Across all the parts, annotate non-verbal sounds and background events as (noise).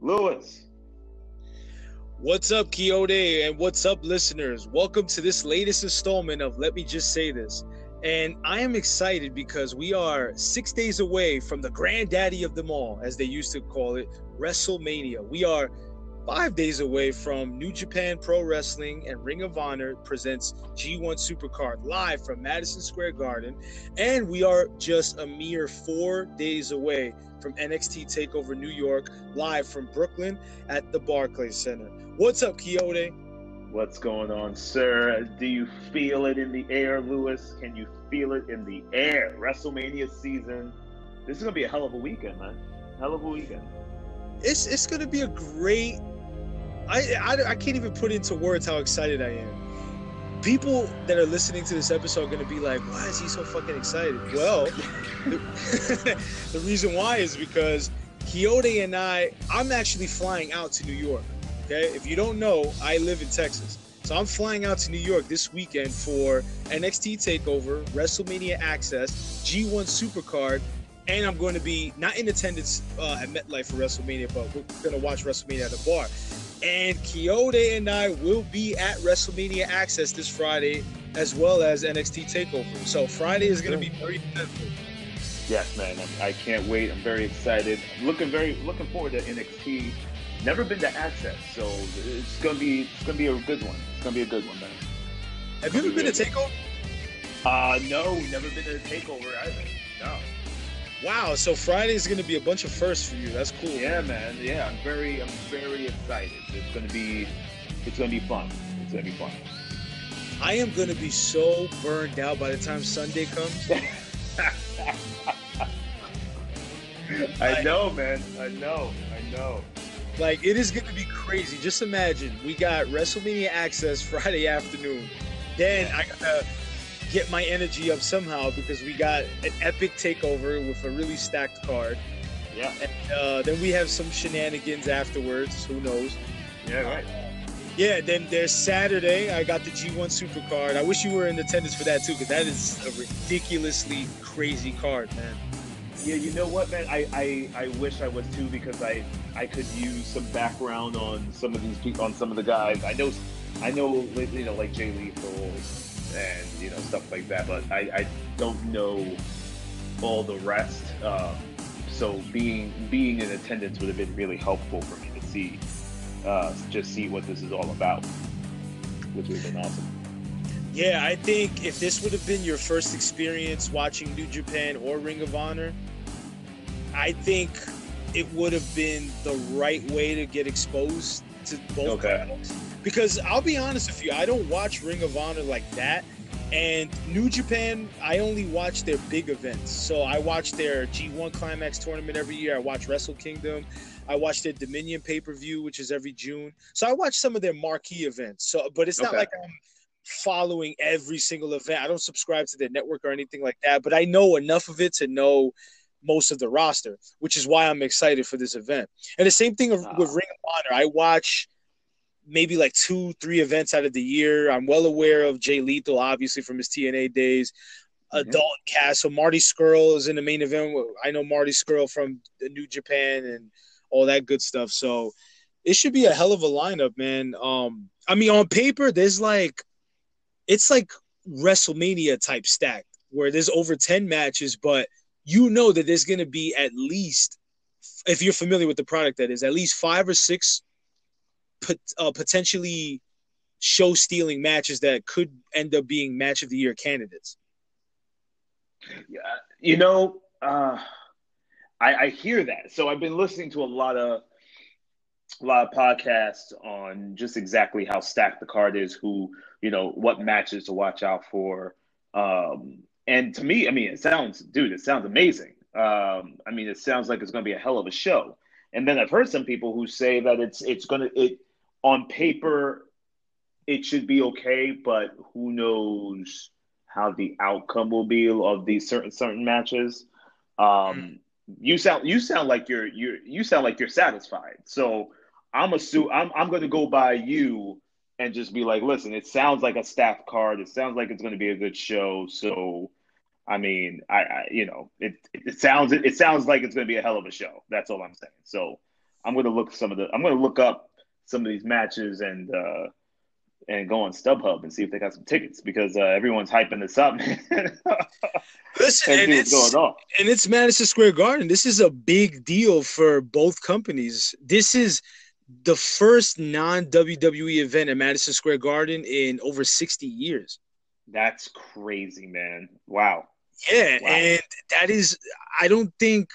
Lewis. What's up, Quixote, and what's up, listeners? Welcome to this latest installment of Let Me Just Say This. And I am excited because we are six days away from the granddaddy of them all, as they used to call it, WrestleMania. We are five days away from New Japan Pro Wrestling and Ring of Honor presents G1 Supercard live from Madison Square Garden. And we are just a mere four days away from NXT TakeOver New York live from Brooklyn at the Barclays Center. What's up, Quixote? What's going on, sir? Do you feel it in the air, Lewis? Can you feel it in the air? WrestleMania season. This is gonna be a hell of a weekend, man. Hell of a weekend. It's it's gonna be a great. I, I I can't even put into words how excited I am. People that are listening to this episode are gonna be like, "Why is he so fucking excited?" Well, the, (laughs) the reason why is because Quixote and I. I'm actually flying out to New York. Okay, if you don't know, I live in Texas. So I'm flying out to New York this weekend for NXT Takeover, WrestleMania Access, G1 Supercard, and I'm going to be not in attendance uh, at MetLife for WrestleMania, but we're going to watch WrestleMania at the bar. And Quixote and I will be at WrestleMania Access this Friday, as well as NXT Takeover. So Friday is going to be very eventful. Yes, man. I'm, I can't wait. I'm very excited. looking very looking forward to NXT. Never been to Access, so it's gonna be it's gonna be a good one. It's gonna be a good one, man. Have you ever been to Takeover? Uh, no, never been to Takeover either. No. Wow, so Friday is going to be a bunch of firsts for you. That's cool. Yeah, man. Yeah, I'm very, I'm very excited. It's gonna be, it's gonna be fun. It's gonna be fun. I am going to be so burned out by the time Sunday comes. (laughs) I know, man. I know. I know. Like it is going to be crazy. Just imagine we got WrestleMania access Friday afternoon. Then I gotta get my energy up somehow because we got an epic takeover with a really stacked card. Yeah. And, uh, then we have some shenanigans afterwards. Who knows? Yeah. Right. Yeah. Then there's Saturday. I got the G1 Supercard. I wish you were in attendance for that too, because that is a ridiculously crazy card, man. Yeah, you know what, man? I, I, I wish I was too because I I could use some background on some of these people, on some of the guys. I know, I know, you know, like Jay Lethal and you know stuff like that, but I, I don't know all the rest. Um, so being being in attendance would have been really helpful for me to see, uh, just see what this is all about, which would have been awesome. Yeah, I think if this would have been your first experience watching New Japan or Ring of Honor, I think it would have been the right way to get exposed to both Okay. products. Because I'll be honest with you, I don't watch Ring of Honor like that. And New Japan, I only watch their big events. So I watch their G1 Climax tournament every year. I watch Wrestle Kingdom. I watch their Dominion pay per view, which is every June. So I watch some of their marquee events. So, but it's not Okay. like I'm following every single event. I don't subscribe to their network or anything like that. But I know enough of it to know most of the roster, which is why I'm excited for this event. And the same thing with Ah. Ring of Honor. I watch maybe like two, three events out of the year. I'm well aware of Jay Lethal, obviously from his TNA days. Uh, Mhm. Dalton Castle, Marty Scurll is in the main event. I know Marty Scurll from the New Japan and all that good stuff. So it should be a hell of a lineup, man. Um, I mean, on paper, there's like it's like WrestleMania type stacked, where there's over ten matches, but you know that there's going to be at least, if you're familiar with the product, that is at least five or six uh, potentially show stealing matches that could end up being match of the year candidates. You know, uh, I, I hear that. So I've been listening to a lot of a lot of podcasts on just exactly how stacked the card is, who you know, what matches to watch out for. Um, and to me, I mean, it sounds, dude, it sounds amazing. Um, I mean, it sounds like it's going to be a hell of a show. And then I've heard some people who say that it's it's going to it on paper it should be okay, but who knows how the outcome will be of these certain certain matches. Um, you sound you sound like you're you you sound like you're satisfied. So I'm assume I'm I'm going to go by you and just be like, listen, it sounds like a staff card. It sounds like it's going to be a good show. So, I mean, I, I you know, it it sounds it sounds like it's going to be a hell of a show. That's all I'm saying. So, I'm gonna look some of the. I'm gonna look up some of these matches and uh, and go on StubHub and see if they got some tickets because uh, everyone's hyping this up. (laughs) Listen, and, it's, and it's Madison Square Garden. This is a big deal for both companies. This is the first non WWE event at Madison Square Garden in over 60 years. That's crazy, man. Wow. Yeah, wow. and that is I don't think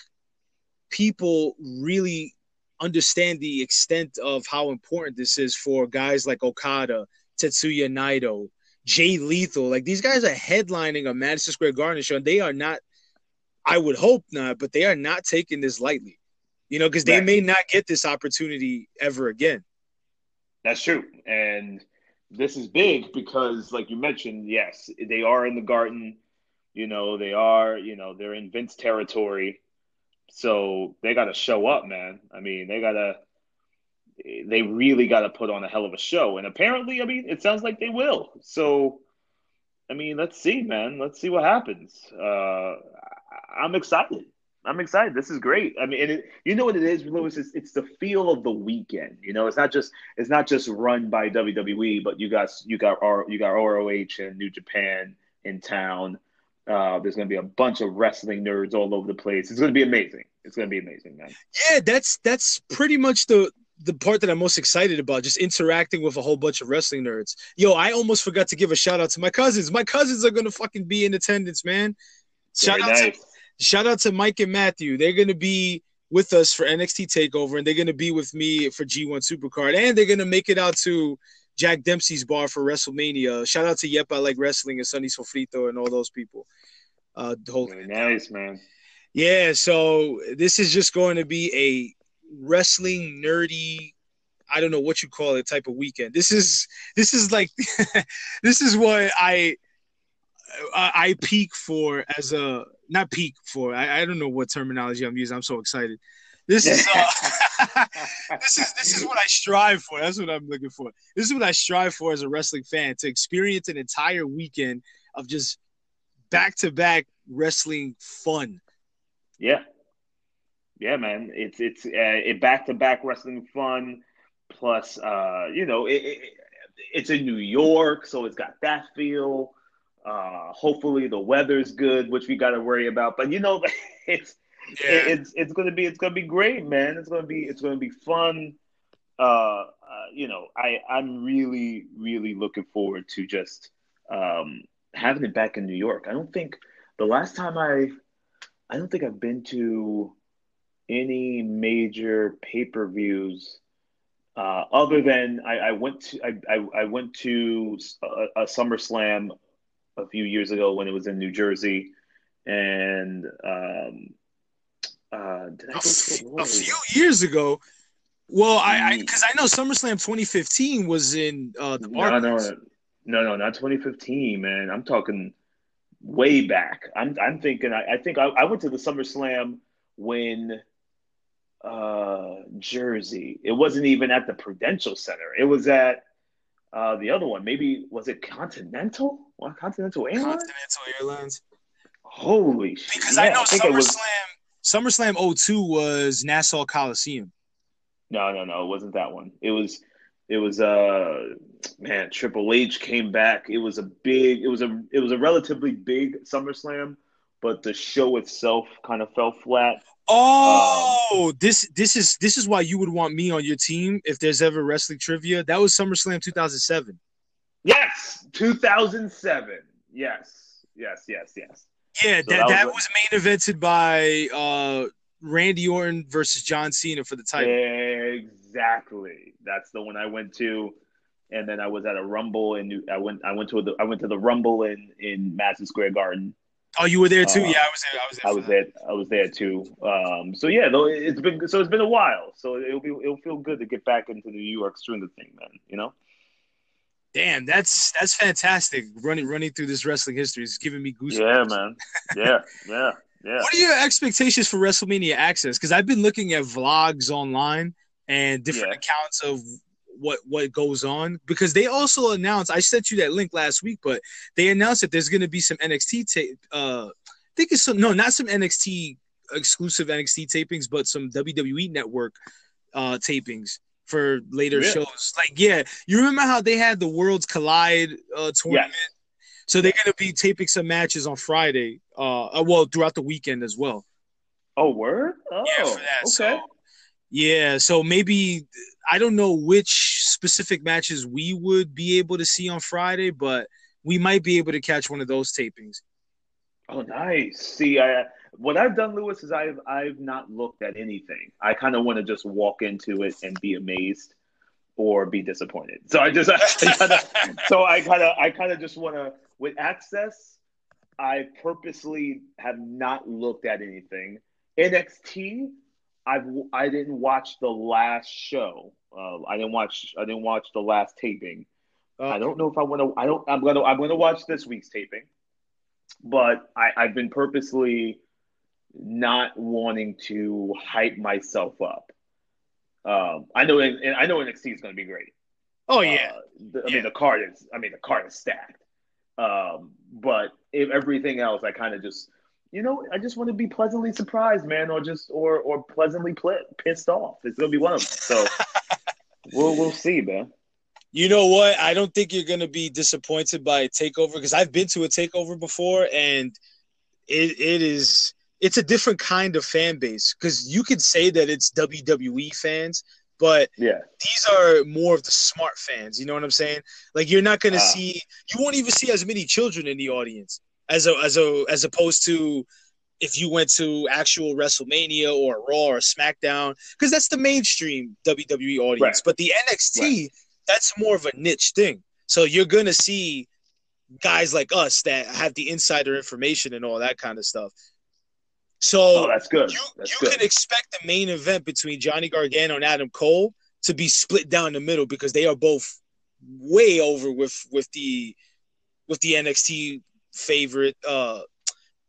people really understand the extent of how important this is for guys like Okada, Tetsuya Naito, Jay Lethal. Like these guys are headlining a Madison Square Garden show, and they are not. I would hope not, but they are not taking this lightly. You know, because they right. may not get this opportunity ever again. That's true, and this is big because, like you mentioned, yes, they are in the Garden. You know, they are. You know, they're in Vince territory, so they got to show up, man. I mean, they got to they really got to put on a hell of a show. And apparently, I mean, it sounds like they will. So, I mean, let's see, man. Let's see what happens. Uh, I'm excited. I'm excited. This is great. I mean, it, you know what it is, Lewis? It's, it's the feel of the weekend. You know, it's not just it's not just run by WWE, but you got you got R, you got ROH and New Japan in town. Uh, there's going to be a bunch of wrestling nerds all over the place. It's going to be amazing. It's going to be amazing, man. Yeah, that's that's pretty much the the part that I'm most excited about, just interacting with a whole bunch of wrestling nerds. Yo, I almost forgot to give a shout out to my cousins. My cousins are gonna fucking be in attendance, man. Shout Very out nice. to shout out to Mike and Matthew. They're gonna be with us for NXT Takeover, and they're gonna be with me for G1 Supercard, and they're gonna make it out to Jack Dempsey's bar for WrestleMania. Shout out to Yep, I like wrestling and Sonny Sofrito and all those people. Uh, Very nice, man. Yeah, so this is just going to be a wrestling nerdy I don't know what you call it type of weekend. This is this is like (laughs) this is what I I peak for as a not peak for I, I don't know what terminology I'm using. I'm so excited. This is uh, (laughs) this is this is what I strive for. That's what I'm looking for. This is what I strive for as a wrestling fan to experience an entire weekend of just back to back wrestling fun. Yeah, yeah, man, it's it's uh, back to back wrestling fun. Plus, uh, you know, it, it, it's in New York, so it's got that feel. Uh, hopefully, the weather's good, which we got to worry about. But you know, (laughs) it's it's it's gonna be it's gonna be great, man. It's gonna be it's gonna be fun. Uh, uh, you know, I I'm really really looking forward to just um, having it back in New York. I don't think the last time I I don't think I've been to any major pay per views uh, other than I, I went to I, I, went to a, a SummerSlam a few years ago when it was in New Jersey, and um, uh, did I a few years ago? Well, I because I, I, know SummerSlam 2015 was in uh, the no, no, no, no, not 2015, man. I'm talking way back. I'm I'm thinking I, I think I, I went to the SummerSlam when uh, Jersey. It wasn't even at the Prudential Center. It was at uh, the other one. Maybe was it Continental? What Continental Airlines? Continental Airlines. Holy shit! Because I know I SummerSlam. SummerSlam 02 was Nassau Coliseum. No, no, no. It wasn't that one. It was. It was uh man. Triple H came back. It was a big. It was a. It was a relatively big SummerSlam, but the show itself kind of fell flat. Oh, um, this this is this is why you would want me on your team if there's ever wrestling trivia. That was SummerSlam 2007. Yes, 2007. Yes, yes, yes, yes. Yeah, so that, that, that was, was main evented by uh, Randy Orton versus John Cena for the title. Exactly. That's the one I went to, and then I was at a Rumble and I went I went to the I went to the Rumble in in Madison Square Garden Oh, you were there too. Uh, yeah, I was there. I was there. I was there. I was there too. Um, so yeah, though it's been so it's been a while. So it'll be it'll feel good to get back into the New York swing of thing, man. You know. Damn, that's that's fantastic. Running running through this wrestling history is giving me goosebumps. Yeah, man. Yeah, yeah, yeah. What are your expectations for WrestleMania Access? Because I've been looking at vlogs online and different yeah. accounts of what what goes on because they also announced I sent you that link last week, but they announced that there's going to be some NXT tape. Uh, I think it's some no, not some NXT exclusive NXT tapings, but some WWE Network uh, tapings for later Really? shows. Like, yeah, you remember how they had the Worlds Collide uh, tournament? Yes. So they're gonna be taping some matches on Friday. Uh, uh, well, throughout the weekend as well. Oh, word? Oh, yeah, for that. okay. So, yeah, so maybe I don't know which specific matches we would be able to see on Friday, but we might be able to catch one of those tapings. Oh, nice. See, I, what I've done, Lewis, is I've I've not looked at anything. I kind of want to just walk into it and be amazed or be disappointed. So I just, (laughs) I kinda, so I kind of, I kind of just want to, with access, I purposely have not looked at anything. NXT, I've, I didn't watch the last show. Uh, I didn't watch, I didn't watch the last taping. Uh, I don't know if I want to. I don't. I'm gonna. I'm gonna watch this week's taping, but I, I've been purposely not wanting to hype myself up. Um, I know. And I know NXT is going to be great. Oh yeah, Uh, the, I Yeah. mean, the card is. I mean, the card is stacked. Um, but if everything else, I kind of just, you know, I just want to be pleasantly surprised, man, or just or or pleasantly pl- pissed off. It's going to be one of them. So (laughs) we'll we'll see, man. You know what? I don't think you're gonna be disappointed by a takeover because I've been to a takeover before, and it it is it's a different kind of fan base because you could say that it's WWE fans, but Yeah. these are more of the smart fans. You know what I'm saying? Like you're not gonna Ah. see you won't even see as many children in the audience as a as a as opposed to if you went to actual WrestleMania or Raw or SmackDown because that's the mainstream WWE audience. Right. But the NXT that's more of a niche thing. So you're gonna see guys like us that have the insider information and all that kind of stuff. So Oh, that's good. you That's you good. can expect the main event between Johnny Gargano and Adam Cole to be split down the middle because they are both way over with with the with the NXT favorite uh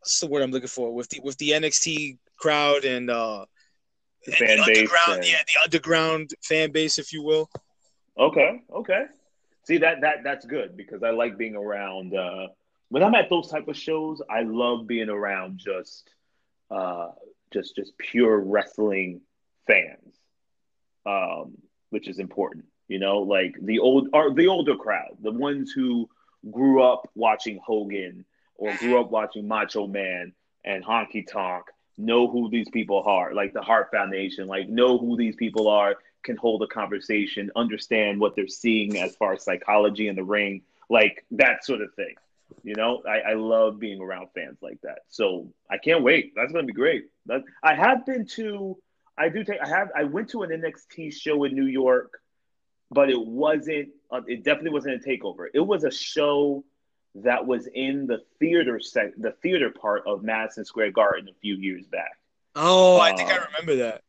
what's the word I'm looking for with the with the NXT crowd and uh The and fan the base underground and- yeah the underground fan base if you will Okay, okay. See that that that's good because I like being around. Uh, when I'm at those type of shows, I love being around just, uh, just just pure wrestling fans, um, which is important. You know, like the old or the older crowd, the ones who grew up watching Hogan or grew up watching Macho Man and Honky Tonk, know who these people are, like the Heart Foundation, like know who these people are can hold a conversation, understand what they're seeing as far as psychology in the ring, like that sort of thing. You know, I, I love being around fans like that. So I can't wait. That's gonna be great. That I have been to I do take I have I went to an NXT show in New York, but it wasn't uh, it definitely wasn't a takeover. It was a show that was in the theater sec the theater part of Madison Square Garden a few years back. oh I think I Uh, remember that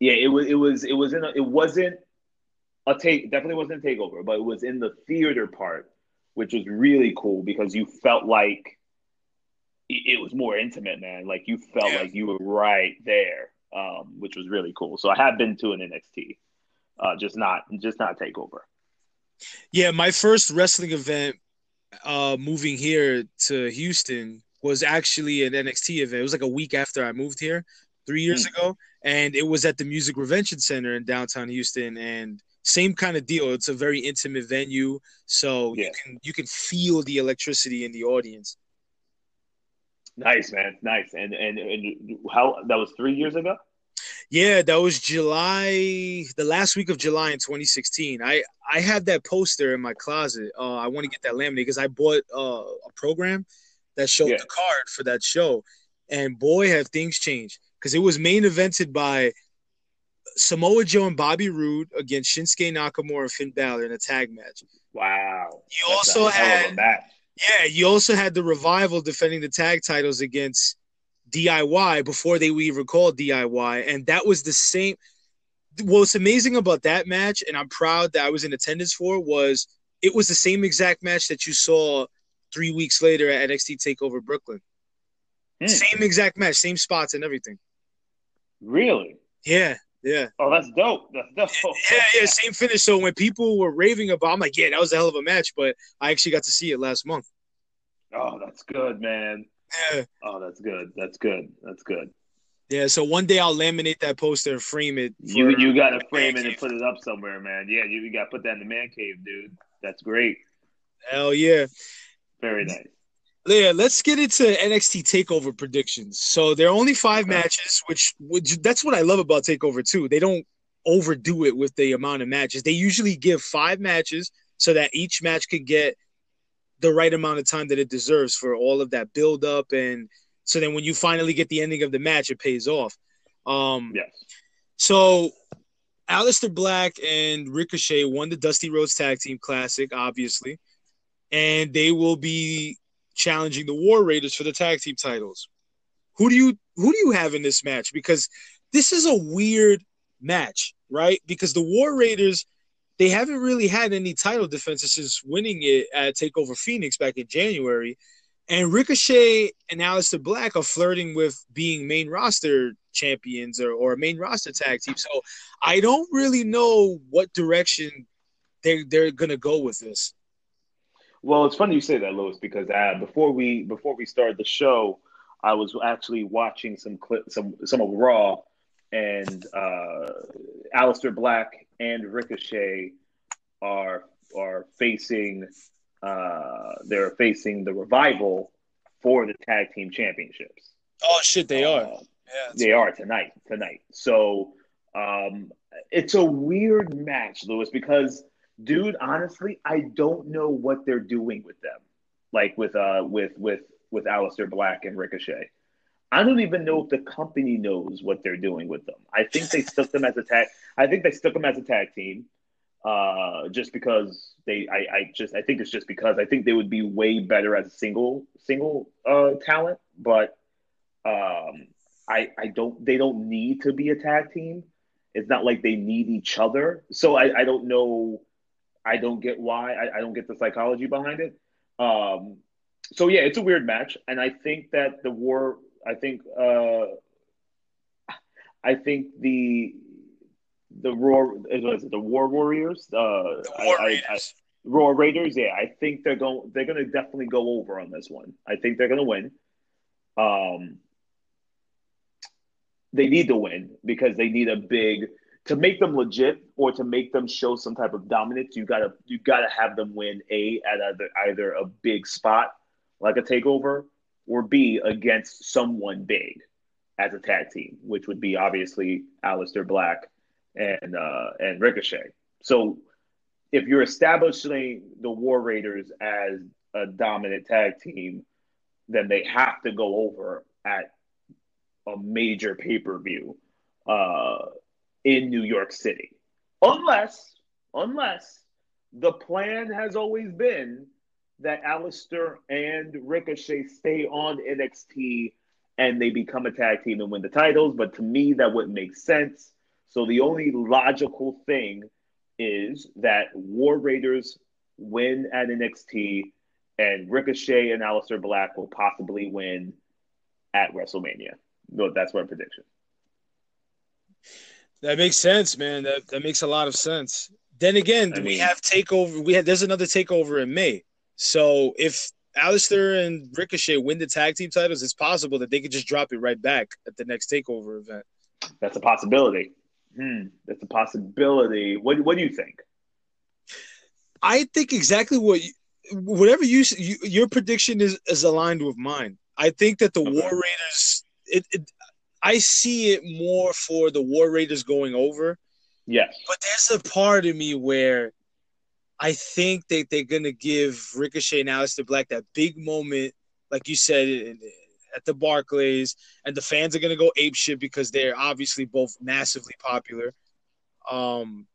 Yeah, it was. It was. It was in. A, it wasn't a take. Definitely wasn't a takeover, but it was in the theater part, which was really cool because you felt like it, was more intimate, man. Like you felt Yeah. like you were right there, um, which was really cool. So I have been to an NXT, uh, just not just not takeover. Yeah, my first wrestling event uh moving here to Houston was actually an NXT event. It was like a week after I moved here 3 years Hmm. ago and it was at the Music Revention Center in downtown Houston and same kind of deal. It's a very intimate venue, so Yeah. you can you can feel the electricity in the audience. Nice, man. Nice. And and and how that was three years ago. Yeah, that was July, the last week of July in 2016. I I have that poster in my closet. Uh, I want to get that laminated because I bought uh, a program that showed Yeah. the card for that show, and boy, have things changed because it was main evented by Samoa Joe and Bobby Roode against Shinsuke Nakamura and Finn Balor in a tag match. Wow. You That's also a hell of a had-. Yeah, you also had the revival defending the tag titles against DIY before they were even called DIY, and that was the same. What's amazing about that match, and I'm proud that I was in attendance for, was it was the same exact match that you saw three weeks later at NXT Takeover Brooklyn. Hmm. Same exact match, same spots and everything. Really? Yeah, yeah, Oh, that's dope. That's dope. yeah, yeah. Same finish. So when people were raving about, I'm like, yeah, that was a hell of a match. But I actually got to see it last month. Oh, that's good, man. Yeah. Oh, that's good. That's good. That's good. Yeah, so one day I'll laminate that poster and frame it. You for- you gotta frame Man it and put it up somewhere, man. Yeah, you, you gotta put that in the man cave, dude. That's great. Hell yeah. Very nice. Yeah, let's get into NXT Takeover predictions. So there are only five Okay. matches, which, which that's what I love about Takeover too. They don't overdo it with the amount of matches. They usually give five matches so that each match could get the right amount of time that it deserves for all of that build up, and so then when you finally get the ending of the match, it pays off. Um, Yes. so, Aleister Black and Ricochet won the Dusty Rhodes Tag Team Classic, obviously, and they will be challenging the War Raiders for the tag team titles. Who do you who do you have in this match? Because this is a weird match, right? Because the War Raiders they haven't really had any title defenses since winning it at Takeover Phoenix back in January. And Ricochet and Aleister Black are flirting with being main roster champions or, or main roster tag team. So I don't really know what direction they're they're gonna go with this. Well, it's funny you say that, Lewis, because uh, before we before we started the show, I was actually watching some clip, some some of Raw, and uh, Aleister Black and Ricochet are are facing uh, they're facing the revival for the tag team championships. Oh shit, they are. Uh, Yeah, they are tonight. Tonight. So um, it's a weird match, Lewis, because dude, honestly, I don't know what they're doing with them. Like with uh with with with Aleister Black and Ricochet. I don't even know if the company knows what they're doing with them. I think they stuck them as a tag. I think they stuck them as a tag team, uh, just because they. I, I just. I think it's just because I think they would be way better as a single single uh, talent. But um, I I don't. They don't need to be a tag team. It's not like they need each other. So I, I don't know. I don't get why. I, I don't get the psychology behind it. Um, so yeah, it's a weird match, and I think that the war. I think. Uh, I think the the what is it, the War Warriors. Uh, the I- War I- I- Raiders. Raw Raiders. Yeah, I think they're going. They're going to definitely go over on this one. I think they're going to win. Um, they need to win because they need a big to make them legit or to make them show some type of dominance. You gotta you gotta have them win a at either either a big spot like a takeover or b against someone big as a tag team, which would be obviously Aleister Black and uh, and Ricochet. So if you're establishing the War Raiders as a dominant tag team, then they have to go over at a major pay per view uh, in New York City, unless unless the plan has always been that Aleister and Ricochet stay on NXT and they become a tag team and win the titles. But to me, that wouldn't make sense. So the only logical thing is that War Raiders win at NXT and Ricochet and Aleister Black will possibly win at WrestleMania. No, that's my prediction. That makes sense, man. That that makes a lot of sense. Then again, I we mean- have takeover. We have there's another takeover in May. So if Aleister and Ricochet win the tag team titles, it's possible that they could just drop it right back at the next takeover event. That's a possibility. Hmm, that's a possibility. What What do you think? I think exactly what you, whatever you, you your prediction is is aligned with mine. I think that the Okay. War Raiders. It, it I see it more for the War Raiders going over. Yes. But there's a part of me where I think that they're gonna give Ricochet and Aleister Black that big moment, like you said, at the Barclays, and the fans are gonna go ape shit because they're obviously both massively popular. Um,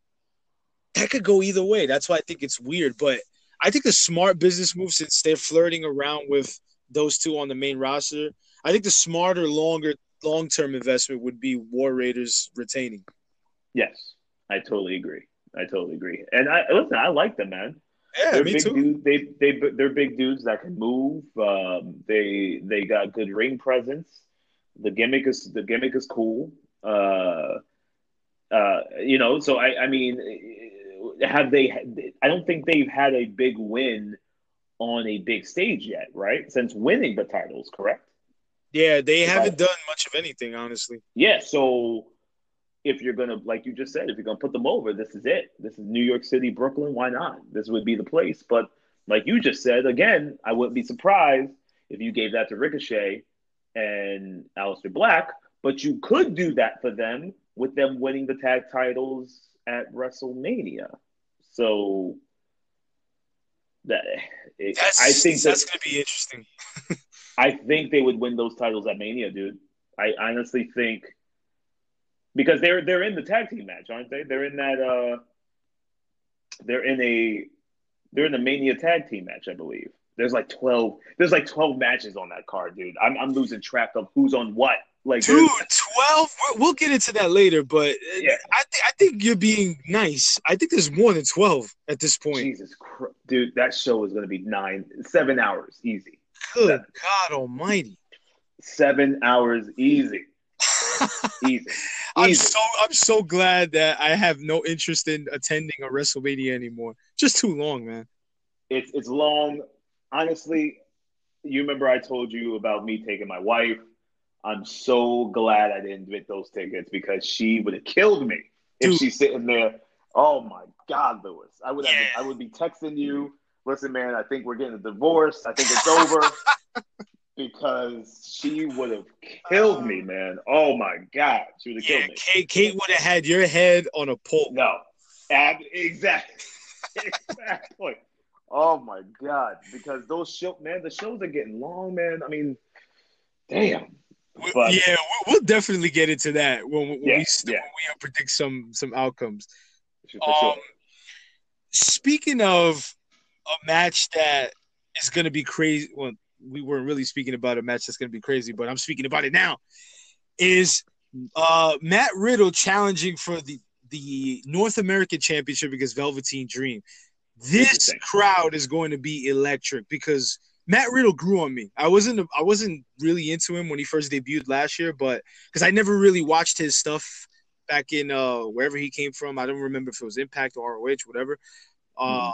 that could go either way. That's why I think it's weird, but I think the smart business move since they're flirting around with those two on the main roster. I think the smarter, longer, long term investment would be War Raiders retaining. Yes. I totally agree. I totally agree. And I listen. I like them, man. Yeah, they're me big too. dudes. They they they're big dudes that can move. Um, they they got good ring presence. The gimmick is the gimmick is cool. Uh, uh, you know, so I I mean, have they? I don't think they've had a big win on a big stage yet, right? Since winning the titles, correct? Yeah, they haven't done much of anything, honestly. Yeah, so if you're gonna, like you just said, if you're gonna put them over, this is it. This is New York City, Brooklyn. Why not? This would be the place. But like you just said, again, I wouldn't be surprised if you gave that to Ricochet and Aleister Black. But you could do that for them with them winning the tag titles at WrestleMania. So that it, I think that's that gonna be interesting. (laughs) I think they would win those titles at Mania, dude. I honestly think because they're they're in the tag team match, aren't they? They're in that uh they're in a they're in the Mania tag team match, I believe. There's like twelve there's like twelve matches on that card, dude. I'm I'm losing track of who's on what. Like Dude, twelve. We'll get into that later, but uh, Yeah. I think I think you're being nice. I think there's more than twelve at this point. Jesus Christ, dude, that show is gonna be nine seven hours easy. Good God Almighty! Seven hours easy. (laughs) Easy. I'm Easy. so I'm so glad that I have no interest in attending a WrestleMania anymore. Just too long, man. it's it's long. Honestly, you remember I told you about me taking my wife. I'm so glad I didn't get those tickets because she would have killed me if she's sitting there. Oh my God, Lewis! I would have. Yeah. I would be texting you. Listen, man, I think we're getting a divorce. I think it's over (laughs) because she would have killed me, man. Oh my God, she would have Yeah, killed me. Kate, Kate would have had your head on a pole. No, ab- exactly, (laughs) exactly. Oh my god! Because those show, man, the shows are getting long, man. I mean, damn. We- But- yeah, we- we'll definitely get into that when, when Yeah, we yeah. when we predict some some outcomes. For sure. Um, speaking of a match that is going to be crazy, well, we weren't really speaking about a match that's going to be crazy, but I'm speaking about it now. Is uh, Matt Riddle challenging for the the North American Championship against Velveteen Dream? This crowd is going to be electric because Matt Riddle grew on me. I wasn't I wasn't really into him when he first debuted last year, but because I never really watched his stuff back in uh wherever he came from. I don't remember if it was Impact or ROH, whatever. Uh,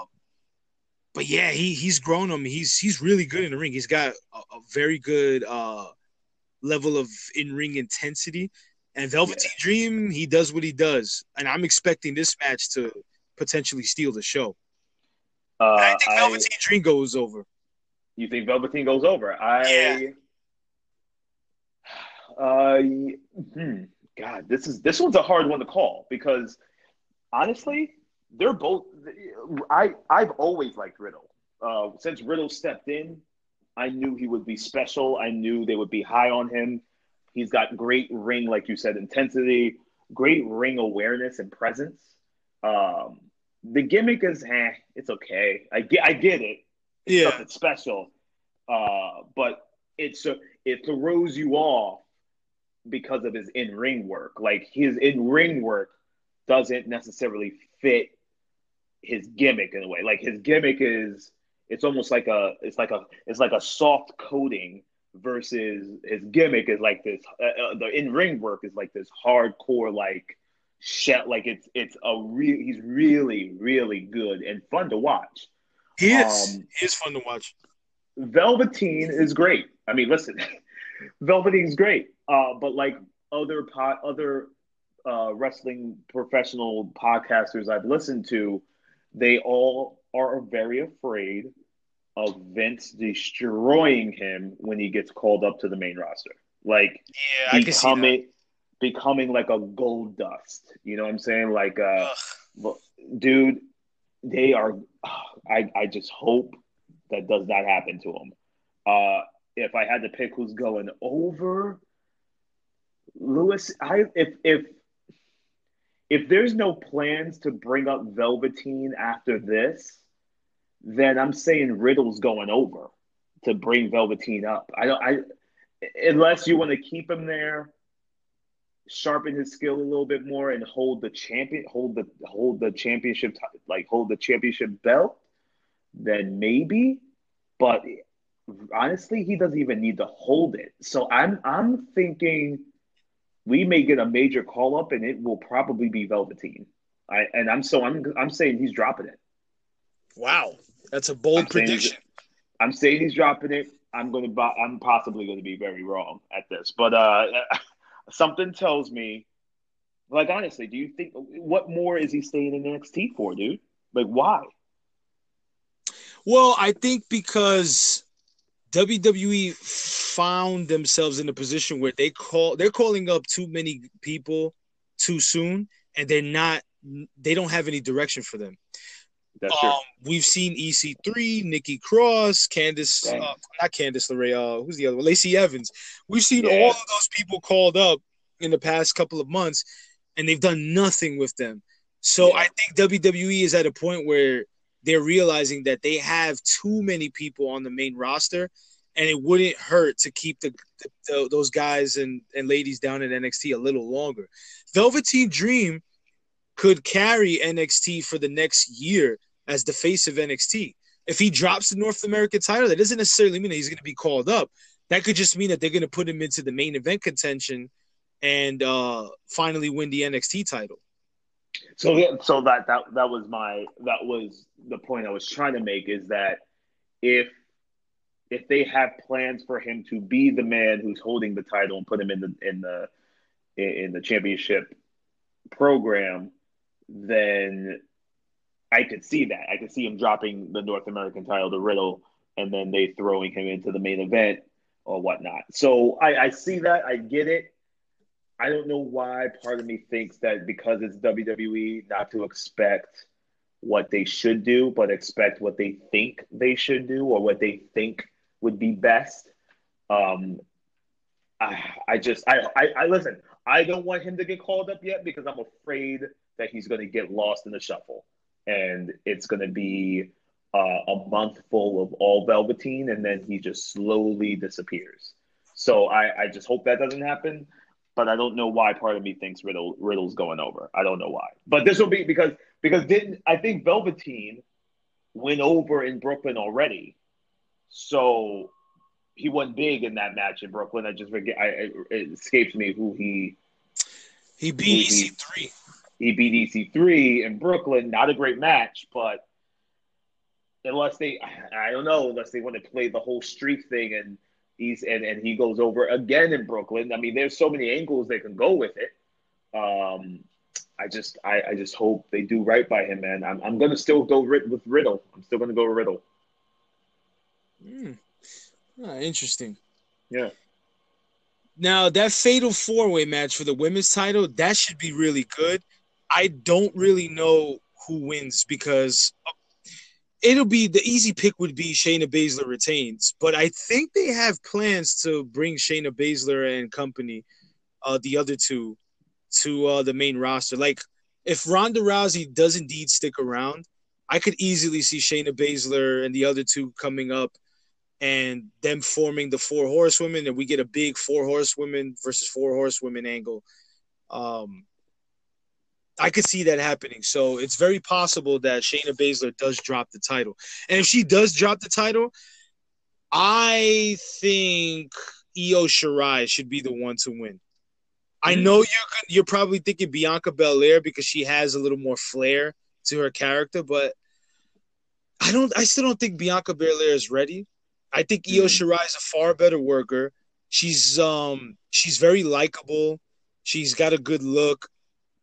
but yeah, he he's grown on me. He's he's really good in the ring. He's got a, a very good uh level of in ring intensity. And Velveteen Dream, he does what he does, and I'm expecting this match to potentially steal the show. Uh, I think I- Velveteen Dream goes over. you think Velveteen goes over? I. Yeah. Uh, hmm, God, this is this one's a hard one to call because honestly, they're both. I I've always liked Riddle. Uh, since Riddle stepped in, I knew he would be special. I knew they would be high on him. He's got great ring, like you said, intensity, great ring awareness and presence. Um, the gimmick is, eh, it's okay. I get, I get it. It's Yeah. something special. Uh, but it's a, it throws you off because of his in ring work. Like his in ring work doesn't necessarily fit his gimmick in a way. Like his gimmick is it's almost like a it's like a it's like a soft coating versus his gimmick is like this uh, uh, the in ring work is like this hardcore like shit like it's it's a real he's really really good and fun to watch. He is. Um, he is fun to watch. Velveteen is great. I mean, listen, (laughs) Velveteen's great. Uh, but like other po- other uh, wrestling professional podcasters I've listened to, they all are very afraid of Vince destroying him when he gets called up to the main roster. Like Yeah, I can see that. becoming becoming like a gold dust. You know what I'm saying? Like uh Ugh. dude, they are. (sighs) I I just hope that does not happen to him. Uh, if I had to pick who's going over, Lewis, I if if if there's no plans to bring up Velveteen after this, then I'm saying Riddle's going over to bring Velveteen up. I don't. I unless you want to keep him there sharpen his skill a little bit more and hold the champion hold the hold the championship like hold the championship belt then maybe but honestly he doesn't even need to hold it so i'm i'm thinking we may get a major call up and it will probably be velveteen i and i'm so i'm i'm saying he's dropping it Wow, that's a bold I'm saying he's- prediction. i'm saying he's dropping it I'm going to I'm possibly going to be very wrong at this, but uh, (laughs) something tells me, like honestly, do you think what more is he staying in NXT for, dude? Like why? Well, I think because WWE found themselves in a position where they call they're calling up too many people too soon, and they're not they don't have any direction for them. That's true. Um, we've seen EC3, Nikki Cross, Candice, uh, not Candice LeRae, uh, who's the other one? Lacey Evans. We've seen yeah. all of those people called up in the past couple of months, and they've done nothing with them. So yeah. I think WWE is at a point where they're realizing that they have too many people on the main roster, and it wouldn't hurt to keep the, the those guys and, and ladies down at NXT a little longer. Velveteen Dream could carry NXT for the next year as the face of NXT. If he drops the North American title, that doesn't necessarily mean that he's going to be called up. That could just mean that they're going to put him into the main event contention and uh, finally win the NXT title. So, yeah, so that that that was my that was the point I was trying to make is that if if they have plans for him to be the man who's holding the title and put him in the in the in the championship program, then I could see that. I could see him dropping the North American title to Riddle and then they throwing him into the main event or whatnot. So I, I see that. I get it. I don't know why part of me thinks that because it's WWE, not to expect what they should do, but expect what they think they should do or what they think would be best. Um, I, I just, I, I, I listen. I don't want him to get called up yet because I'm afraid that he's going to get lost in the shuffle, and it's going to be uh, a month full of all Velveteen, and then he just slowly disappears. So I, I just hope that doesn't happen but I don't know why part of me thinks Riddle Riddle's going over. I don't know why. But this will be because because didn't I think Velveteen went over in Brooklyn already. So he won big in that match in Brooklyn. I just forget I it escapes me who he he beat EC3. He beat EC3 in Brooklyn. Not a great match, but unless they I don't know, unless they want to play the whole streak thing and He's and, and he goes over again in Brooklyn. I mean, there's so many angles they can go with it. Um, I just I, I just hope they do right by him, man. I'm I'm gonna still go with Riddle. I'm still gonna go Riddle. Mm. Oh, interesting. Yeah. Now that fatal four way match for the women's title that should be really good. I don't really know who wins because it'll be the easy pick would be Shayna Baszler retains, but I think they have plans to bring Shayna Baszler and company, uh, the other two, to uh, the main roster. Like if Ronda Rousey does indeed stick around, I could easily see Shayna Baszler and the other two coming up and them forming the four horsewomen, and we get a big four horsewomen versus four horsewomen angle. Um, I could see that happening. So it's very possible that Shayna Baszler does drop the title. And if she does drop the title, I think Io Shirai should be the one to win. I mm-hmm. know you're you're probably thinking Bianca Belair because she has a little more flair to her character, but I don't. I still don't think Bianca Belair is ready. I think Io mm-hmm. Shirai is a far better worker. She's um she's very likable. She's got a good look.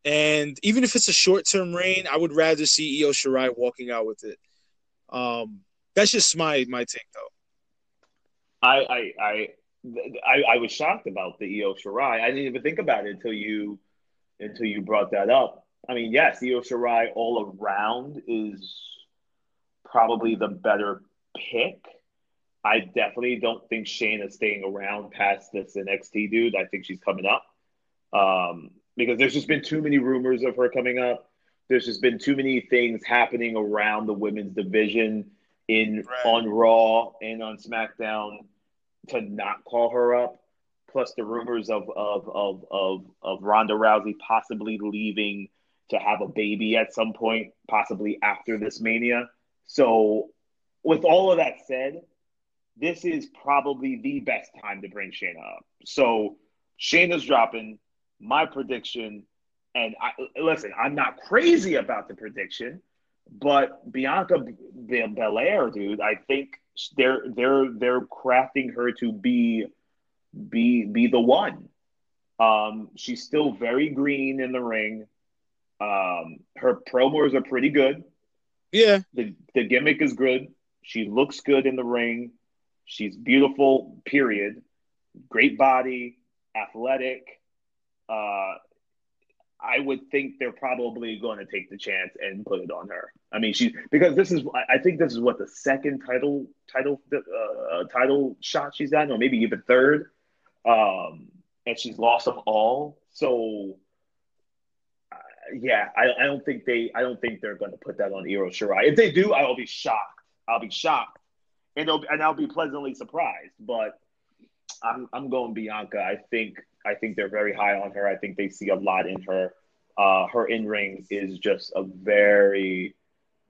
And even if it's a short term reign, I would rather see Io Shirai walking out with it. Um, that's just my my take, though. I I I I, was shocked about the Io Shirai. I didn't even think about it until you until you brought that up. I mean, yes, Io Shirai all around is probably the better pick. I definitely don't think Shane is staying around past this NXT dude. I think she's coming up. Um, because there's just been too many rumors of her coming up. There's just been too many things happening around the women's division in right. on Raw and on SmackDown to not call her up. Plus the rumors of of of of of Ronda Rousey possibly leaving to have a baby at some point, possibly after this Mania. So, with all of that said, this is probably the best time to bring Shayna up. So, Shayna's dropping my prediction, and I, listen, I'm not crazy about the prediction, but Bianca Belair, dude, I think they're they're they're crafting her to be be be the one. Um, she's still very green in the ring. Um, her promos are pretty good. Yeah. The the gimmick is good. She looks good in the ring. She's beautiful. Period. Great body, athletic. Uh, I would think they're probably going to take the chance and put it on her. I mean, she because this is I think this is what the second title title uh, title shot she's gotten, or maybe even third. Um, and she's lost them all. So uh, yeah, I, I don't think they I don't think they're going to put that on Io Shirai. If they do, I'll be shocked. I'll be shocked, and and I'll be pleasantly surprised. But I'm I'm going Bianca. I think I think they're very high on her. I think they see a lot in her. Uh, her in ring is just a very,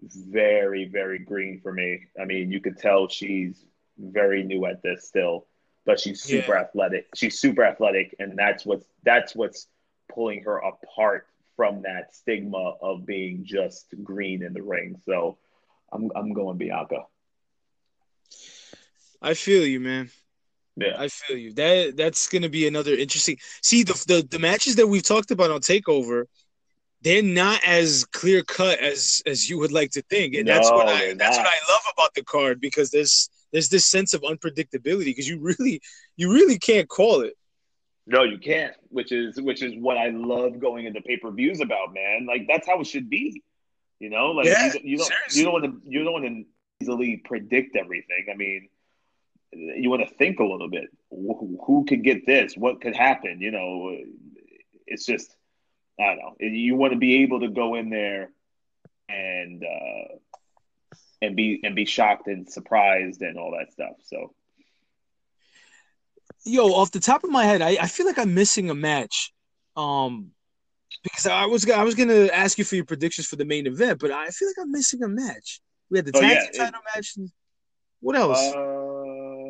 very, very green for me. I mean, you could tell she's very new at this still, but she's super yeah. athletic. She's super athletic, and that's what's that's what's pulling her apart from that stigma of being just green in the ring. So, I'm I'm going Bianca. I feel you, man. Yeah, I feel you. That that's gonna be another interesting. See the the, the matches that we've talked about on Takeover, they're not as clear cut as as you would like to think, and no, that's what I that's not. what I love about the card because there's there's this sense of unpredictability because you really you really can't call it. No, you can't. Which is which is what I love going into pay per views about, man. Like that's how it should be. You know, like yeah, you, you don't seriously. you don't want to you don't want to easily predict everything. I mean you want to think a little bit. Who, who could get this? What could happen? You know, it's just I don't know. You want to be able to go in there and uh, and be and be shocked and surprised and all that stuff. So, yo, off the top of my head, I, I feel like I'm missing a match. Um, because I was I was gonna ask you for your predictions for the main event, but I feel like I'm missing a match. We had the oh, tag yeah, title it, match. What else? Uh,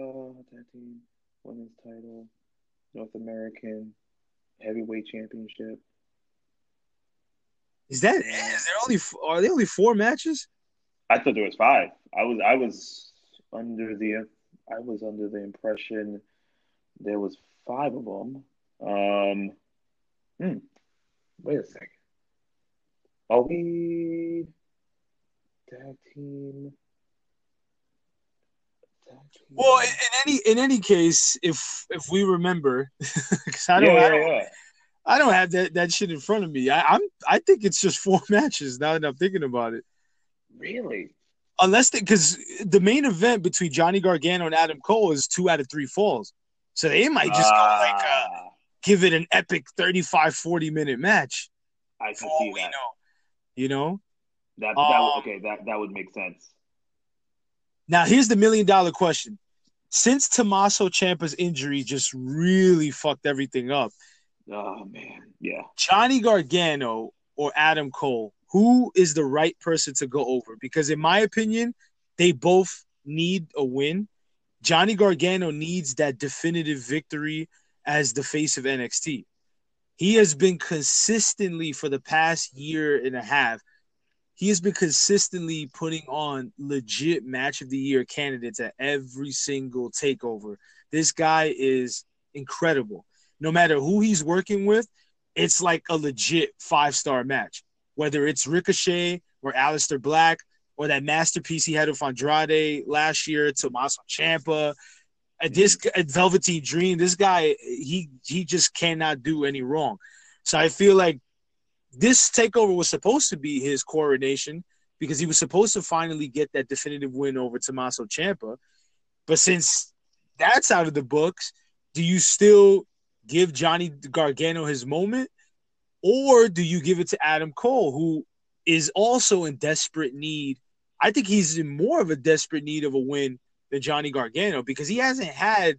team, women's title, North American heavyweight championship. Is that is there only are there only four matches? I thought there was five. I was I was under the I was under the impression there was five of them. Um, hmm, wait a second. Are we tag team? Well, in, any in any case, if if we remember, (laughs) because I don't, yeah, I don't, yeah. I don't have that, that shit in front of me. I, I'm I think it's just four (laughs) matches now that I'm thinking about it. Really? Unless because the main event between Johnny Gargano and Adam Cole is two out of three falls, so they might just uh, go like uh, give it an epic 35, 40 minute match. I can see that. Know. You know that that um, okay that that would make sense. Now, here's the million dollar question. Since Tommaso Ciampa's injury just really fucked everything up. Oh man, yeah. Johnny Gargano or Adam Cole, who is the right person to go over? Because in my opinion, they both need a win. Johnny Gargano needs that definitive victory as the face of NXT. He has been consistently for the past year and a half he has been consistently putting on legit match of the year candidates at every single takeover. This guy is incredible. No matter who he's working with, it's like a legit five star match. Whether it's Ricochet or Aleister Black or that masterpiece he had with Andrade last year, Tommaso Ciampa, at this mm-hmm. at Velveteen Dream, this guy he he just cannot do any wrong. So I feel like this takeover was supposed to be his coronation because he was supposed to finally get that definitive win over Tommaso Ciampa. But since that's out of the books, do you still give Johnny Gargano his moment? Or do you give it to Adam Cole, who is also in desperate need? I think he's in more of a desperate need of a win than Johnny Gargano because he hasn't had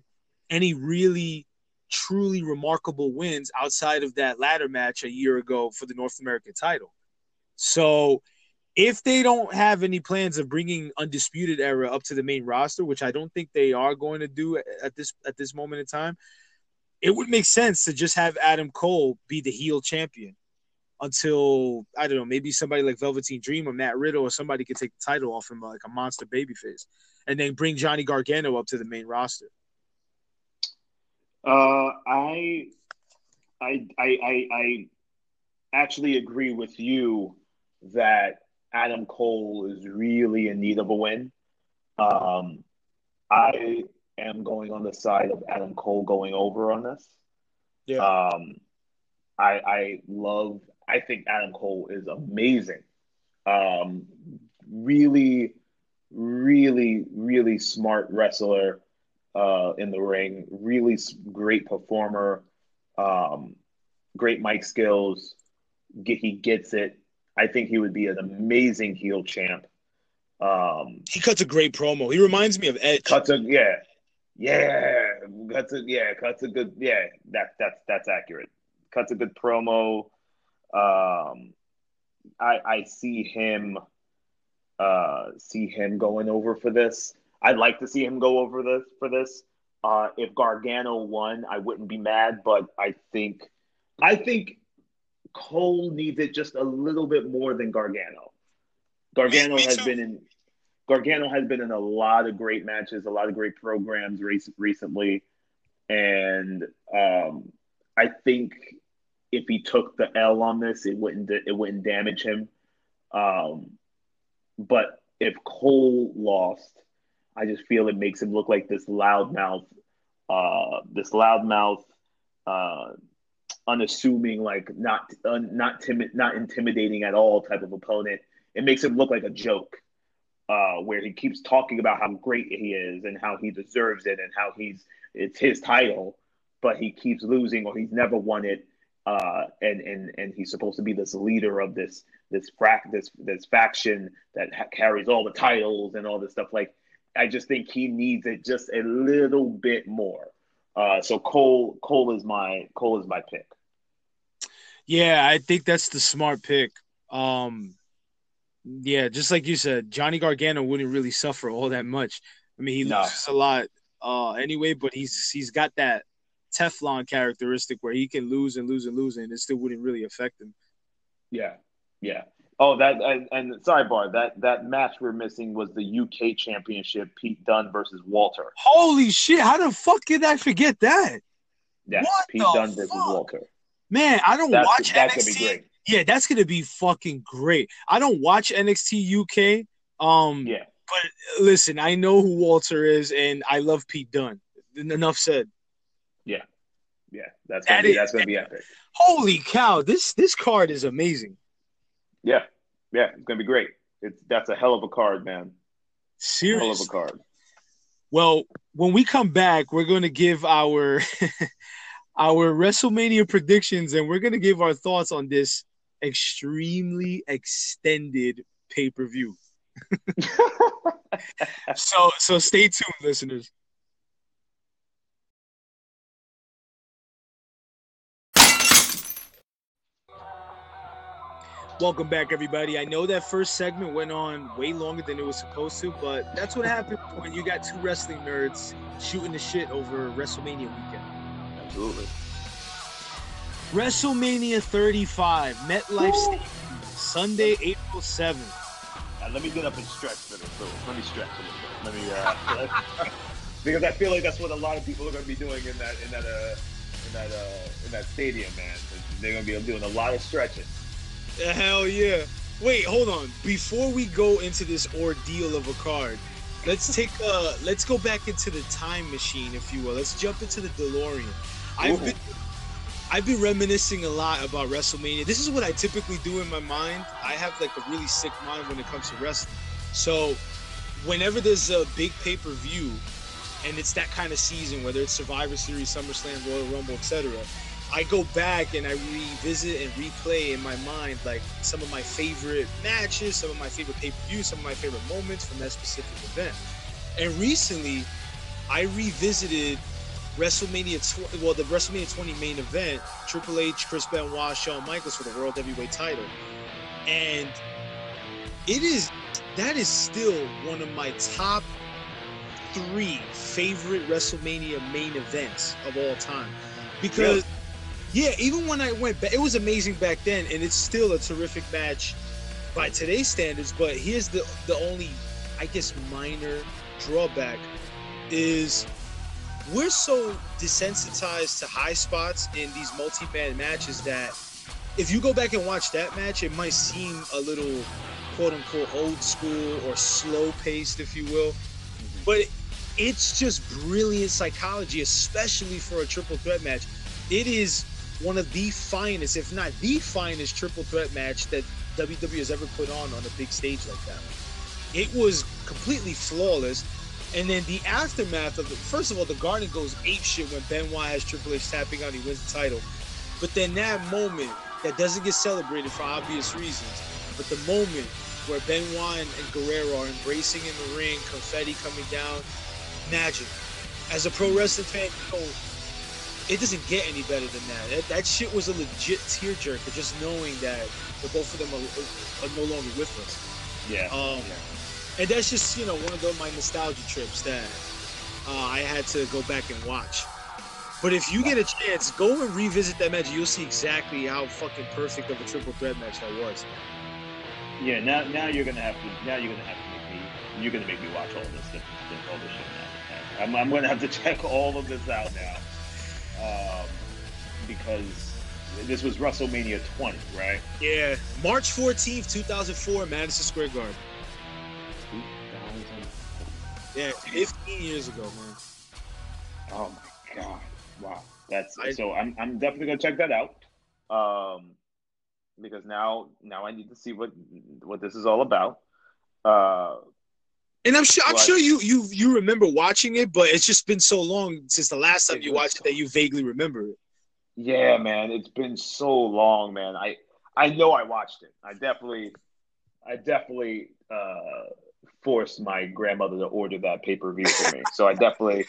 any really truly remarkable wins outside of that ladder match a year ago for the North American title. So, if they don't have any plans of bringing Undisputed Era up to the main roster, which I don't think they are going to do at this at this moment in time, it would make sense to just have Adam Cole be the heel champion until I don't know, maybe somebody like Velveteen Dream or Matt Riddle or somebody could take the title off him like a monster babyface. and then bring Johnny Gargano up to the main roster? Uh, I, I, I, I, actually agree with you that Adam Cole is really in need of a win. Um, I am going on the side of Adam Cole going over on this. Yeah. Um, I I love. I think Adam Cole is amazing. Um, really, really, really smart wrestler uh, in the ring. Really great performer. Um, great mic skills. Get, he gets it. I think he would be an amazing heel champ. Um, He cuts a great promo. He reminds me of Edge. cuts a yeah, yeah, cuts a yeah, cuts a good yeah. That that's that's accurate. Cuts a good promo. Um, I I see him, uh, see him going over for this. I'd like to see him go over this for this. Uh, if Gargano won, I wouldn't be mad, but I think I think Cole needs it just a little bit more than Gargano. Gargano Me- me has too. been in Gargano has been in a lot of great matches, a lot of great programs rec- recently, and um, I think if he took the L on this, it wouldn't it wouldn't damage him. Um, but if Cole lost, I just feel it makes him look like this loudmouth, uh, this loudmouth, uh, unassuming, like not un, not timid, not intimidating at all type of opponent. It makes him look like a joke, uh, where he keeps talking about how great he is and how he deserves it and how he's it's his title, but he keeps losing or he's never won it. Uh, and and and he's supposed to be this leader of this this frac this this faction that ha- carries all the titles and all this stuff. Like, I just think he needs it just a little bit more. Uh, so Cole Cole is my Cole is my pick. Yeah, I think that's the smart pick. Um, yeah, just like you said, Johnny Gargano wouldn't really suffer all that much. I mean, he No. loses a lot uh, anyway, but he's he's got that Teflon characteristic where he can lose and lose and lose, and it still wouldn't really affect him. Yeah, yeah. Oh, that and, and sidebar that that match we're missing was the UK Championship, Pete Dunne versus Walter. Holy shit! How the fuck did I forget that? Yes, What Pete Dunne versus? Walter. Man, I don't That's watch that's NXT. gonna be great. Yeah, that's gonna be fucking great. I don't watch NXT UK. Um, Yeah, but listen, I know who Walter is, and I love Pete Dunne. Enough said. Yeah, yeah. That's gonna That be is- that's gonna be epic. Holy cow! This this card is amazing. Yeah, yeah. It's gonna be great. It's that's a hell of a card, man. Hell of a card. Well, when we come back, we're going to give our (laughs) our WrestleMania predictions, and we're going to give our thoughts on this extremely extended pay per view. (laughs) So so stay tuned, listeners. Welcome back, everybody. I know that first segment went on way longer than it was supposed to, but that's what happens when you got two wrestling nerds shooting the shit over WrestleMania weekend. Absolutely. WrestleMania 35, MetLife Stadium, Sunday, April 7th. Uh, let me get up and stretch for this. So let me stretch a little bit. Let me, uh, (laughs) because I feel like that's what a lot of people are going to be doing in that in that uh, in that uh, in that stadium, man. They're going to be doing a lot of stretching. Hell yeah. Wait, hold on. Before we go into this ordeal of a card, let's take uh let's go back into the time machine, if you will. Let's jump into the DeLorean. I've been I've been reminiscing a lot about WrestleMania. This is what I typically do in my mind. I have like a really sick mind when it comes to wrestling. So whenever there's a big pay-per-view and it's that kind of season, whether it's Survivor Series, SummerSlam, Royal Rumble, etc., I go back and I revisit and replay in my mind like some of my favorite matches, some of my favorite pay-per-views, some of my favorite moments from that specific event. And recently, I revisited WrestleMania 20, well, the WrestleMania 20 main event, Triple H, Chris Benoit, Shawn Michaels for the World Heavyweight title. And it is that is still one of my top three favorite WrestleMania main events of all time. Because? Yeah, even when I went back, it was amazing back then, and it's still a terrific match by today's standards. But here's the the only, I guess, minor drawback is we're so desensitized to high spots in these multi-man matches that if you go back and watch that match, it might seem a little quote unquote old school or slow paced, if you will. Mm-hmm. But it's just brilliant psychology, especially for a triple threat match. It is one of the finest, if not the finest, triple threat match that WWE has ever put on on a big stage like that. It was completely flawless. And then the aftermath of it, first of all, the Garden goes ape shit when Benoit has Triple H tapping out, he wins the title. But then that moment that doesn't get celebrated for obvious reasons, but the moment where Benoit and, and Guerrero are embracing in the ring, confetti coming down, magic. As a pro wrestling fan, you know, it doesn't get any better than that. That, that shit was a legit tearjerker just knowing that the both of them are, are no longer with us. Yeah. Um, yeah. And that's just, you know, one of the, my nostalgia trips that uh, I had to go back and watch. But if you get a chance, go and revisit that match. You'll see exactly how fucking perfect of a triple threat match that was. Yeah, now now you're gonna have to now you're gonna have to make me you're gonna make me watch all this all this shit now. I'm, I'm gonna have to (laughs) check all of this out now, um, because this was WrestleMania 20, right? Yeah, March 14th, 2004, Madison Square Garden. Yeah, 15 years ago, man. Oh my god! Wow, that's I- so. I'm I'm definitely gonna check that out. Um, because now now I need to see what what this is all about. Uh, And I'm sure I'm sure you you you remember watching it, but it's just been so long since the last time you watched it that you vaguely remember it. Yeah, man, it's been so long, man. I I know I watched it. I definitely I definitely uh forced my grandmother to order that pay-per-view for me. so I definitely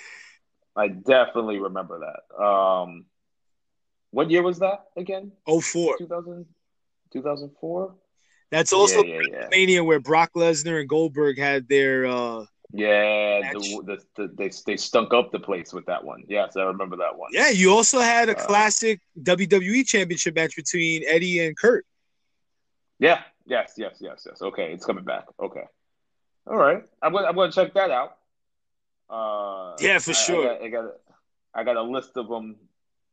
I definitely remember that. Um what year was that again? 04. 2000 2004? That's also yeah, yeah. Mania where Brock Lesnar and Goldberg had their uh Yeah, the, the, the, they they stunk up the place with that one. Yes, I remember that one. Yeah, you also had a Uh, classic WWE championship match between Eddie and Kurt. Yeah, yes, yes, yes, yes. Okay, it's coming back. Okay, all right. I'm gonna I'm gonna check that out. Uh, Yeah, for I- sure. I got, I got a, I got a list of them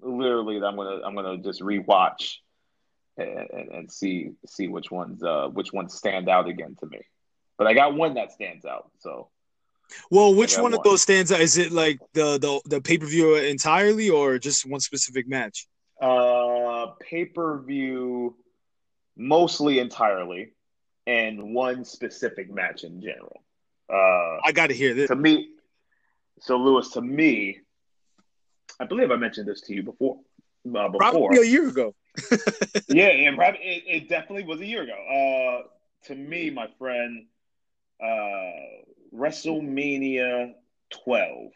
literally that I'm gonna I'm gonna just rewatch and, and, see see which ones uh which ones stand out again to me. But I got one that stands out. So Well, which got one of those stands out? Is it like the the, the pay per view entirely, or just one specific match? uh, pay per view, mostly entirely, and one specific match in general. Uh, I got to hear this. to me, so Lewis, to me, I believe I mentioned this to you before. Uh, before, Probably a year ago. (laughs) yeah, and probably, it, it definitely was a year ago. Uh, to me, my friend, uh, WrestleMania 12,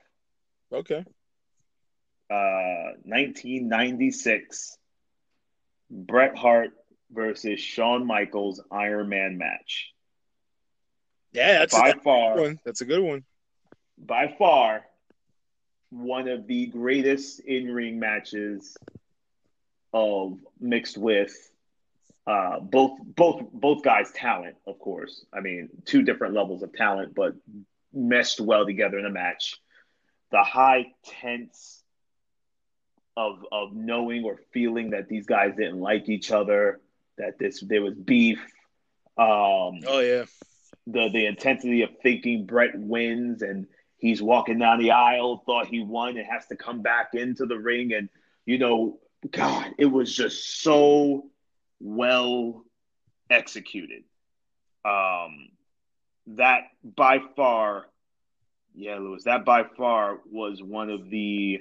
Okay. uh, 1996, Bret Hart versus Shawn Michaels Iron Man match. Yeah, that's, by that's a far, good one. That's a good one. by far one of the greatest in-ring matches of mixed with uh, both both both guys' talent, of course. I mean, two different levels of talent, but meshed well together in a match. The high tense of of knowing or feeling that these guys didn't like each other, that this there was beef. Um, Oh yeah. the the intensity of thinking Bret wins and he's walking down the aisle, thought he won, and has to come back into the ring. And, you know, God, it was just so well executed. Um, that by far, yeah, Lewis, that by far was one of the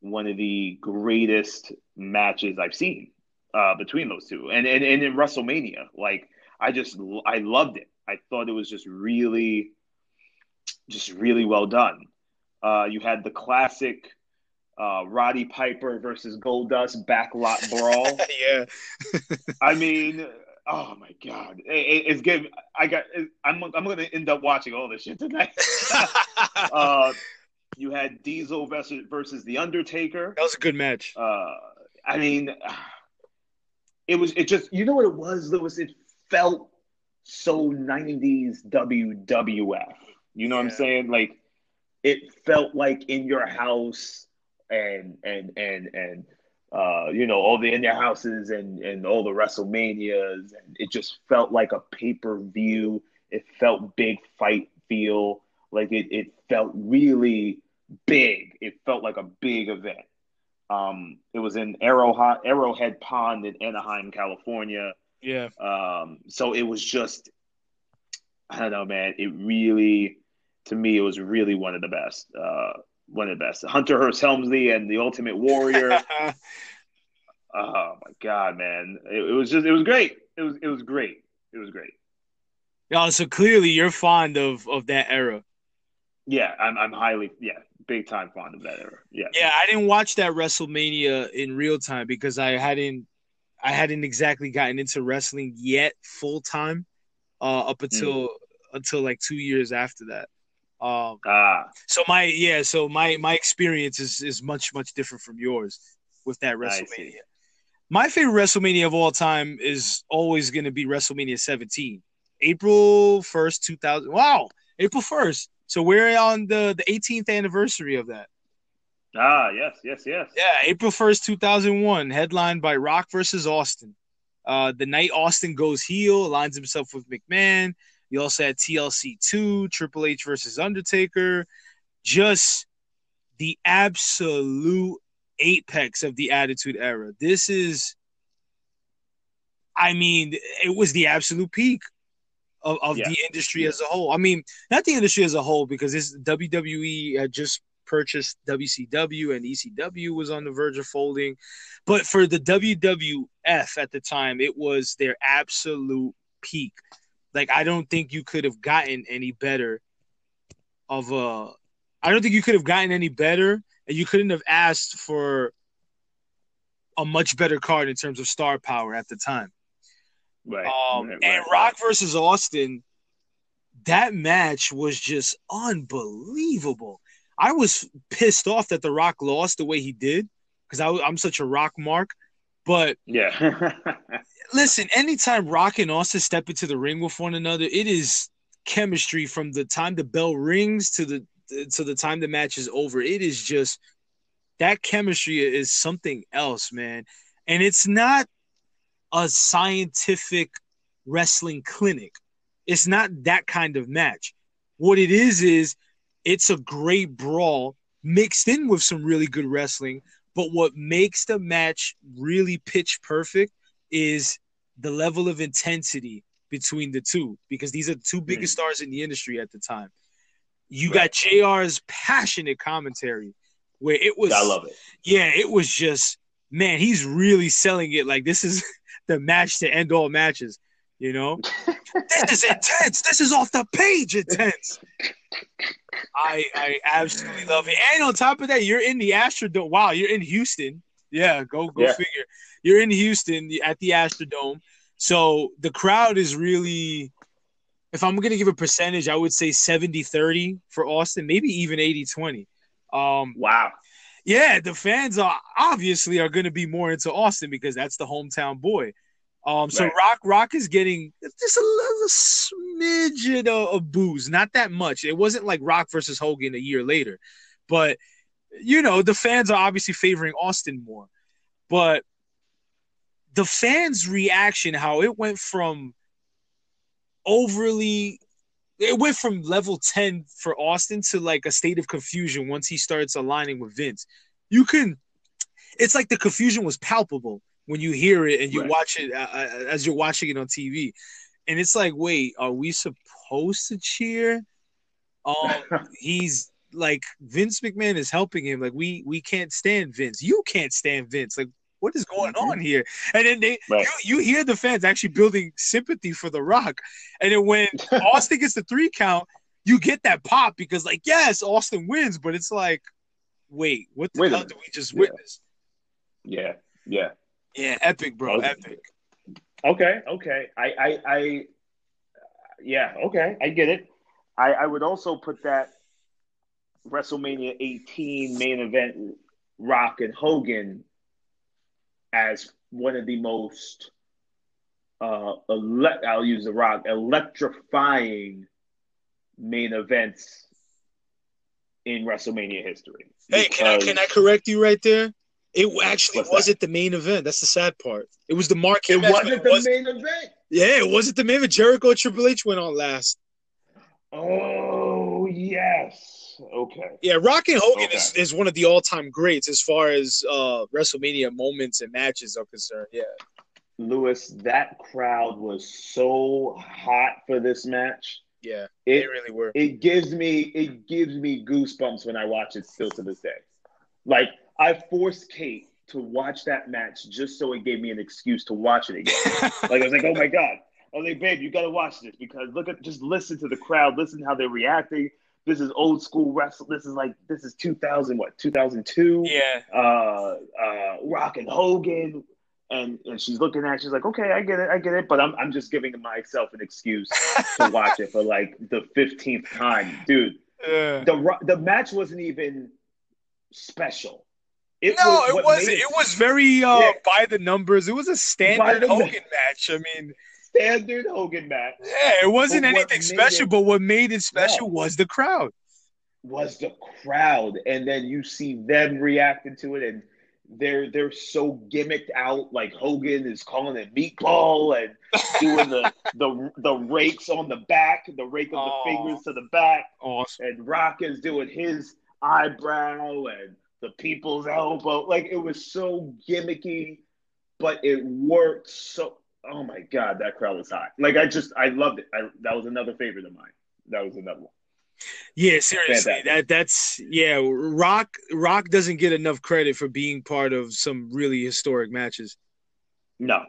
one of the greatest matches I've seen uh, between those two, and and and in WrestleMania, like I just I loved it. I thought it was just really, just really well done. Uh, you had the classic uh, Roddy Piper versus Goldust backlot brawl. (laughs) yeah. I mean, oh my god, it, it- it's good. I got. I'm I'm gonna end up watching all this shit tonight. (laughs) uh, you had Diesel versus versus the Undertaker. that was a good match. Uh, I mean, it was. It just. You know what it was, Lewis? It felt so '90s WWF. You know what I'm saying? Like it felt like in your house and and and and uh, you know, all the in your houses and and all the WrestleManias and it just felt like a pay-per-view. It felt big fight feel. Like it it felt really big. It felt like a big event. Um, it was in Arrowhead, Arrowhead Pond in Anaheim, California. Yeah. Um, so it was just, I don't know, man. It really, to me, it was really one of the best. Uh, one of the best. Hunter Hearst Helmsley and the Ultimate Warrior. (laughs) oh my god, man! It, it was just, it was great. It was, it was great. It was great. yeah. So clearly, you're fond of of that era. Yeah, I'm, I'm highly, yeah, big time fond of that era. Yeah, Yeah, I didn't watch that WrestleMania in real time because I hadn't I hadn't exactly gotten into wrestling yet full time uh up until until like 2 years after that. Um ah, so my yeah, so my my experience is is much much different from yours with that WrestleMania. My favorite WrestleMania of all time is always going to be WrestleMania 17. April 1st, 2000. Wow, April 1st. So we're on the the 18th anniversary of that. ah, yes, yes, yes. Yeah, April 1st, 2001, headlined by Rock versus Austin. Uh, the night Austin goes heel, aligns himself with McMahon. You also had TLC 2, Triple H versus Undertaker. Just the absolute apex of the Attitude Era. This is, I mean, it was the absolute peak of, of Yeah. the industry as a whole. I mean, not the industry as a whole, because this WWE had just purchased WCW and ECW was on the verge of folding. But for the WWF at the time, it was their absolute peak. Like I don't think you could have gotten any better of a I don't think you could have gotten any better and you couldn't have asked for a much better card in terms of star power at the time. Right. Um, right, and right, Rock versus Austin, that match was just unbelievable. I was pissed off that The Rock lost the way he did because I'm such a Rock mark. But Yeah. (laughs) listen, anytime Rock and Austin step into the ring with one another, it is chemistry from the time the bell rings to the to the time the match is over. It is just that chemistry is something else, man. And it's not a scientific wrestling clinic. It's not that kind of match. What it is is it's a great brawl mixed in with some really good wrestling. But what makes the match really pitch perfect is the level of intensity between the two, because these are the two biggest mm. stars in the industry at the time. You got JR's passionate commentary where it was I love it. yeah, it was just man, he's really selling it like this is (laughs) the match to end all matches. You know, (laughs) this is intense. This is off the page intense. I I absolutely love it. And on top of that, you're in the Astrodome. Wow, you're in Houston. Yeah, go go Yeah. figure. You're in Houston at the Astrodome. So the crowd is really if I'm going to give a percentage, I would say 70-30 for Austin, maybe even 80-20. Um Wow. yeah, the fans are obviously are going to be more into Austin because that's the hometown boy. Um, so Right. Rock Rock is getting just a little smidgen of, of boos, not that much. It wasn't like Rock versus Hogan a year later, but you know the fans are obviously favoring Austin more. But the fans' reaction, how it went from overly it went from level 10 for Austin to like a state of confusion once he starts aligning with Vince. You can, it's like the confusion was palpable when you hear it and you Right. watch it uh, uh, as you're watching it on TV. And it's like, wait, are we supposed to cheer? Um, (laughs) he's like Vince McMahon is helping him. Like we we can't stand Vince. You can't stand Vince. Like what is going Mhm. on here? And then they Right. you, you hear the fans actually building sympathy for The Rock. And then when (laughs) Austin gets the three count, you get that pop because like yes, Austin wins, but it's like, wait, what the Wait hell did we just Yeah. witness? yeah. Yeah. Yeah, epic, bro, Oh, epic. Okay, okay. I, I, I, yeah, okay. I get it. I, I would also put that WrestleMania 18 main event, Rock and Hogan, as one of the most, uh, ele- I'll use the Rock, electrifying main events in WrestleMania history. Hey, can I can I correct you right there? It actually wasn't the main event. That's the sad part. It was the marquee It match, wasn't the was- main event. Yeah, it wasn't the main event. Jericho and Triple H went on last. Oh yes. Okay. Yeah, Rock and Hogan Okay. is, is one of the all time greats as far as uh, WrestleMania moments and matches are concerned. Yeah. Lewis, that crowd was so hot for this match. Yeah, they It really were. it gives me it gives me goosebumps when I watch it still to this day. Like I forced Kate to watch that match just so it gave me an excuse to watch it again. (laughs) like I was like, oh my god. I was like, babe, you gotta watch this because look at just listen to the crowd, listen how they're reacting. This is old school wrestling. This is like this is 2000 what 2002. yeah. uh, uh, Rock and Hogan, and and she's looking at, it, she's like, okay, I get it, I get it, but I'm I'm just giving myself an excuse to (laughs) watch it for like the fifteenth time, dude. Yeah. The the match wasn't even special. It No, was- it wasn't. It was very uh, Yeah. by the numbers. It was a standard Hogan match. I mean, standard Hogan match yeah, it wasn't But anything special, it- but what made it special No. was the crowd. was the crowd, and then you see them reacting to it, and they're they're so gimmicked out. Like Hogan is calling it meatball and doing the (laughs) the the rakes on the back, the rake of the Oh. fingers to the back, Awesome. and Rock is doing his eyebrow and the people's elbow. Like it was so gimmicky, but it worked so. Oh my god, that crowd was hot. Like I just I loved it. I, that was another favorite of mine. That was another one. Yeah, seriously. Fantastic. That that's yeah. Rock Rock doesn't get enough credit for being part of some really historic matches. No,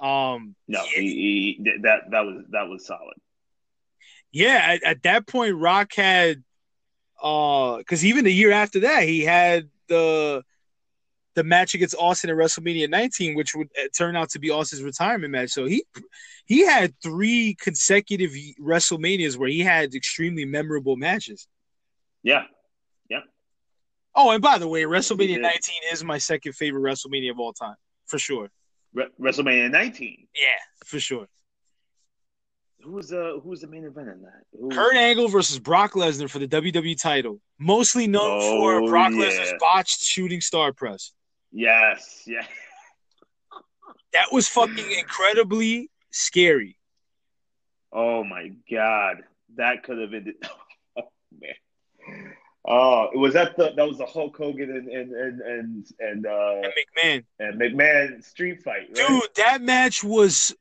Um, no, he, he, that that was that was solid. yeah, at, at that point, Rock had, uh, because even the year after that, he had the the match against Austin at WrestleMania 19, which would uh, turn out to be Austin's retirement match. So he he had three consecutive WrestleManias where he had extremely memorable matches. Yeah, Yeah. Oh, and by the way, WrestleMania 19 is my second favorite WrestleMania of all time, for sure. Re- WrestleMania 19. Yeah, for sure. Who was the who was the main event in that? Who Kurt Angle versus Brock Lesnar for the WWE title, mostly known for Oh, Brock yeah. Lesnar's botched shooting star press. Yes, yeah. That was fucking incredibly scary. Oh my god, that could have been. (laughs) Oh man. Oh, it was that the that was the Hulk Hogan and and and and and, uh, And McMahon, and McMahon street fight, right? dude, that match was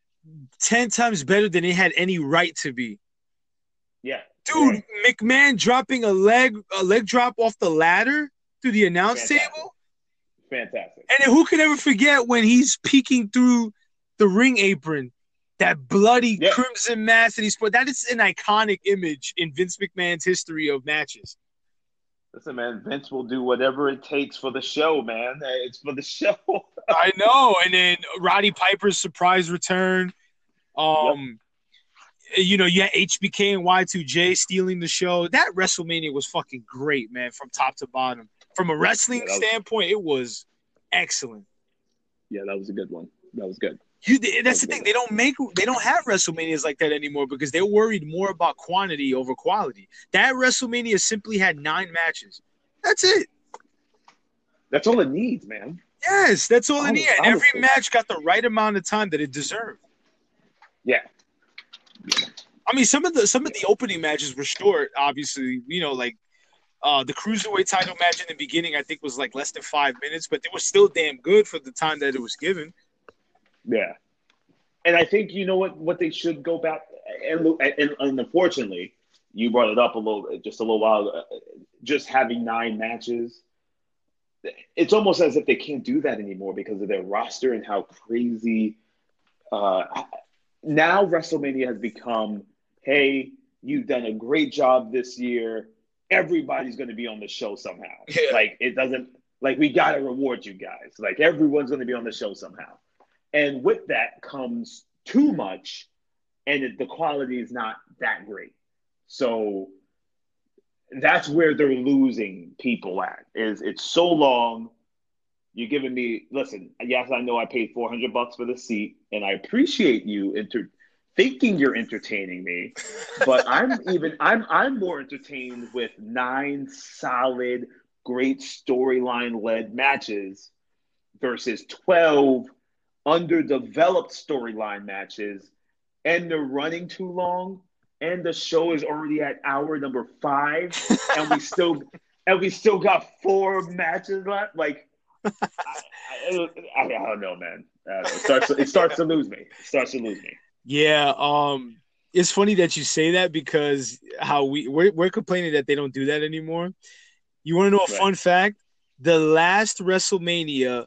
ten times better than it had any right to be. Yeah, Dude, McMahon dropping a leg a leg drop off the ladder through the announce Fantastic. table. Fantastic. And who could ever forget when he's peeking through the ring apron, that bloody Yeah. crimson mask that he's put. That is an iconic image in Vince McMahon's history of matches. Listen, man, Vince will do whatever it takes for the show, man. It's for the (laughs) show. I know. And then Roddy Piper's surprise return. Um, you know, you had HBK and Y2J stealing the show. That WrestleMania was fucking great, man, from top to bottom. From a wrestling Yeah, was- standpoint, it was excellent. yeah, that was a good one. That was good. You, that's the thing. They don't make, they don't have WrestleManias like that anymore because they're worried more about quantity over quality. That WrestleMania simply had nine matches. That's it. That's all it needs, man. Yes, that's all it needs. every match got the right amount of time that it deserved. Yeah. I mean, some of the some of the opening matches were short. Obviously, you know, like uh, the cruiserweight title match in the beginning, I think was like less than five minutes, but it was still damn good for the time that it was given. Yeah, and I think you know what what they should go back and and, and unfortunately, you brought it up a little just a little while. Just having nine matches, it's almost as if they can't do that anymore because of their roster and how crazy. Uh, now WrestleMania has become, hey, you've done a great job this year. Everybody's going to be on the show somehow. Yeah. Like it doesn't like we got to reward you guys. Like everyone's going to be on the show somehow. And with that comes too much, and it, the quality is not that great. So that's where they're losing people at. Is it's so long. You're giving me listen. Yes, I know I paid 400 bucks for the seat, and I appreciate you inter- thinking you're entertaining me, but I'm (laughs) even I'm I'm more entertained with nine solid, great storyline led matches versus twelve underdeveloped storyline matches, and they're running too long, and the show is already at hour number five, and we still (laughs) and we still got four matches left. Like, I, I, I, don't know, man. It starts it starts to lose me. It starts to lose me. Yeah, um, it's funny that you say that because how we we're, we're complaining that they don't do that anymore. You want to know a Right. fun fact? The last WrestleMania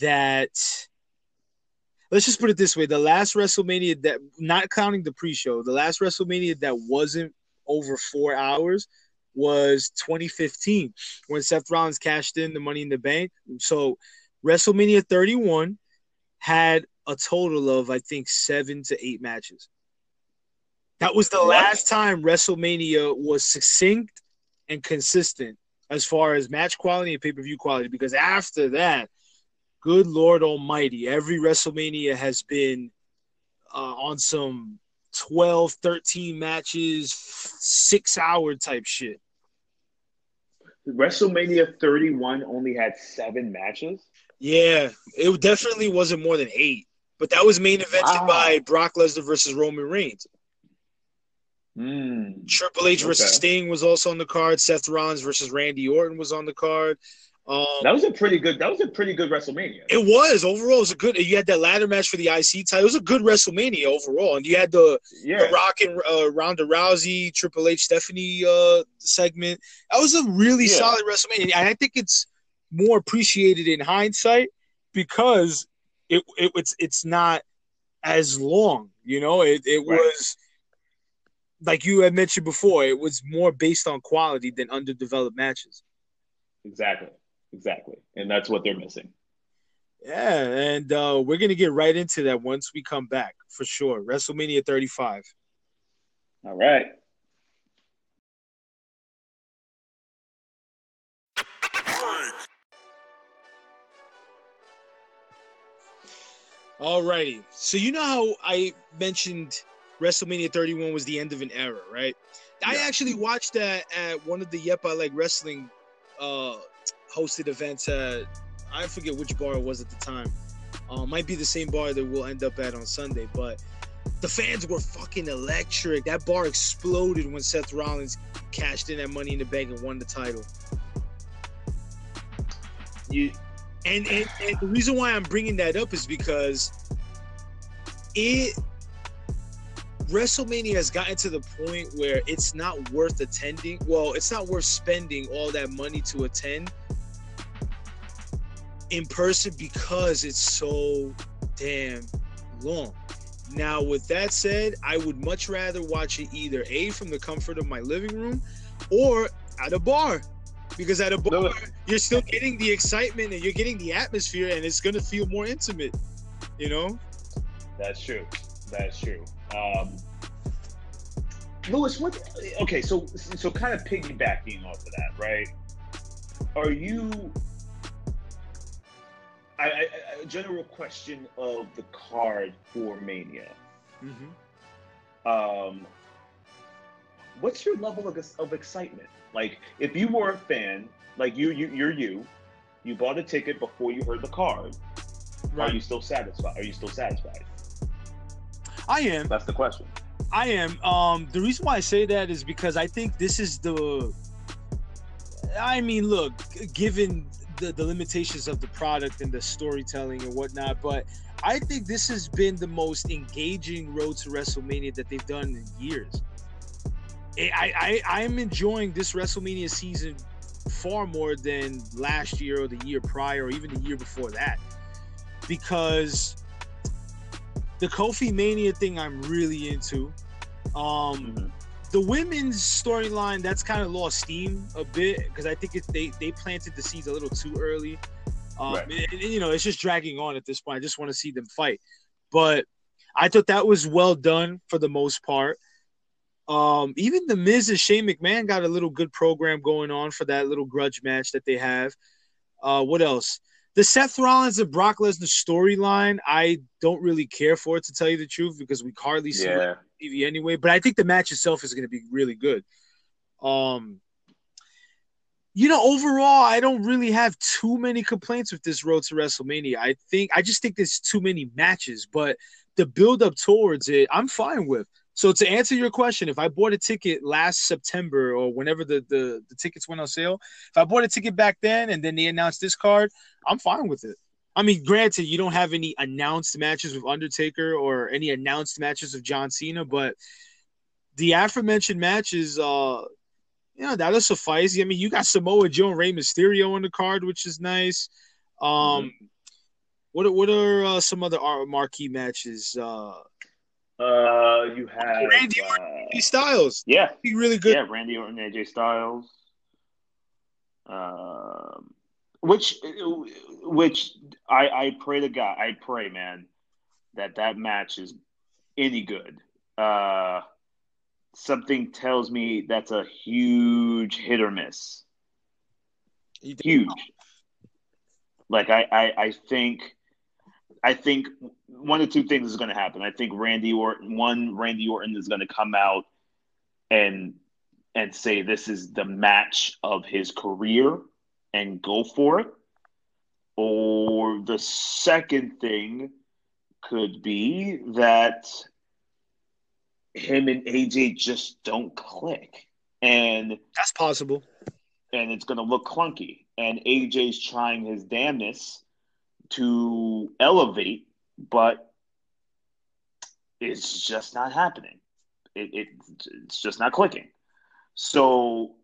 that let's just put it this way: the last WrestleMania that, not counting the pre-show, the last WrestleMania that wasn't over four hours was 2015 when Seth Rollins cashed in the Money in the Bank. So WrestleMania 31 had a total of I think seven to eight matches. That was the What? last time WrestleMania was succinct and consistent as far as match quality and pay per view quality. Because after that, good Lord Almighty, every WrestleMania has been uh, on some 12, 13 matches, six hour type shit. WrestleMania 31 only had seven matches. Yeah, it definitely wasn't more than eight. But that was main evented Wow. by Brock Lesnar versus Roman Reigns. Hmm. Triple H versus Okay. Sting was also on the card. Seth Rollins versus Randy Orton was on the card. Um, That was a pretty good. That was a pretty good WrestleMania. it was overall. It was a good. You had that ladder match for the IC title. It was a good WrestleMania overall, and you had the, yeah, the Rock and uh, Ronda Rousey, Triple H, Stephanie uh, segment. That was a really Yeah. solid WrestleMania, and I think it's more appreciated in hindsight because it, it it's it's not as long. You know, it it Right. was like you had mentioned before. It was more based on quality than underdeveloped matches. exactly, exactly, and that's what they're missing. Yeah, and uh, we're gonna get right into that once we come back for sure. WrestleMania 35. All right. Alrighty. So you know how I mentioned WrestleMania 31 was the end of an era, right? I actually watched that at one of the Yep I Like Wrestling uh, hosted events at I forget which bar it was at the time. Uh, might be the same bar that we'll end up at on Sunday, but the fans were fucking electric. That bar exploded when Seth Rollins cashed in that Money in the Bank and won the title. You And, and and the reason why I'm bringing that up is because it WrestleMania has gotten to the point where it's not worth attending. Well, it's not worth spending all that money to attend in person because it's so damn long. Now, with that said, I would much rather watch it either A from the comfort of my living room or at a bar. Because at a bar, No. you're still getting the excitement and you're getting the atmosphere and it's gonna feel more intimate, you know? That's true. That's true. Um, Lewis, what? Okay, so so kind of piggybacking off of that, right? Are you? I, I, a general question of the card for Mania. Mm-hmm. Um, what's your level of, of excitement? Like, if you were a fan, like you, you, you're you, you bought a ticket before you heard the card. Are you still satisfied? Are you still satisfied? I am. That's the question. I am. Um, the reason why I say that is because I think this is the. I mean, look, given the, the limitations of the product and the storytelling and whatnot, but I think this has been the most engaging road to WrestleMania that they've done in years. I, I I'm enjoying this WrestleMania season far more than last year or the year prior or even the year before that, because the Kofi Mania thing I'm really into. Um, Mhm. the women's storyline that's kind of lost steam a bit because I think it, they they planted the seeds a little too early. Um, Right. and, and, you know, it's just dragging on at this point. I just want to see them fight, but I thought that was well done for the most part. Um, even the Miz and Shane McMahon got a little good program going on for that little grudge match that they have. Uh, what else? the Seth Rollins and Brock Lesnar storyline, I don't really care for it to tell you the truth because we hardly see it on TV anyway. But I think the match itself is going to be really good. Um, you know, overall, I don't really have too many complaints with this road to WrestleMania. I think I just think there's too many matches, but the build up towards it, I'm fine with. So to answer your question, if I bought a ticket last September or whenever the, the, the tickets went on sale, if I bought a ticket back then and then they announced this card, I'm fine with it. I mean, granted, you don't have any announced matches with Undertaker or any announced matches of John Cena, but the aforementioned matches, uh, you know, that'll suffice. I mean, you got Samoa Joe and Rey Mysterio on the card, which is nice. Um, what are, what are uh, some other uh, marquee matches? Uh, Uh, you have Randy uh, these Styles, yeah, be really good. yeah, Randy Orton, AJ Styles. Um, which, which I I pray to God, I pray, man, that that match is any good. Uh, something tells me that's a huge hit or miss. Huge. Like I, I, I think, I think one of two things is going to happen. I think Randy Orton, one Randy Orton is going to come out and and say this is the match of his career and go for it. Or the second thing could be that him and AJ just don't click. And That's possible. and it's going to look clunky. And AJ's trying his damnness to elevate, but it's just not happening. It, it it's just not clicking. So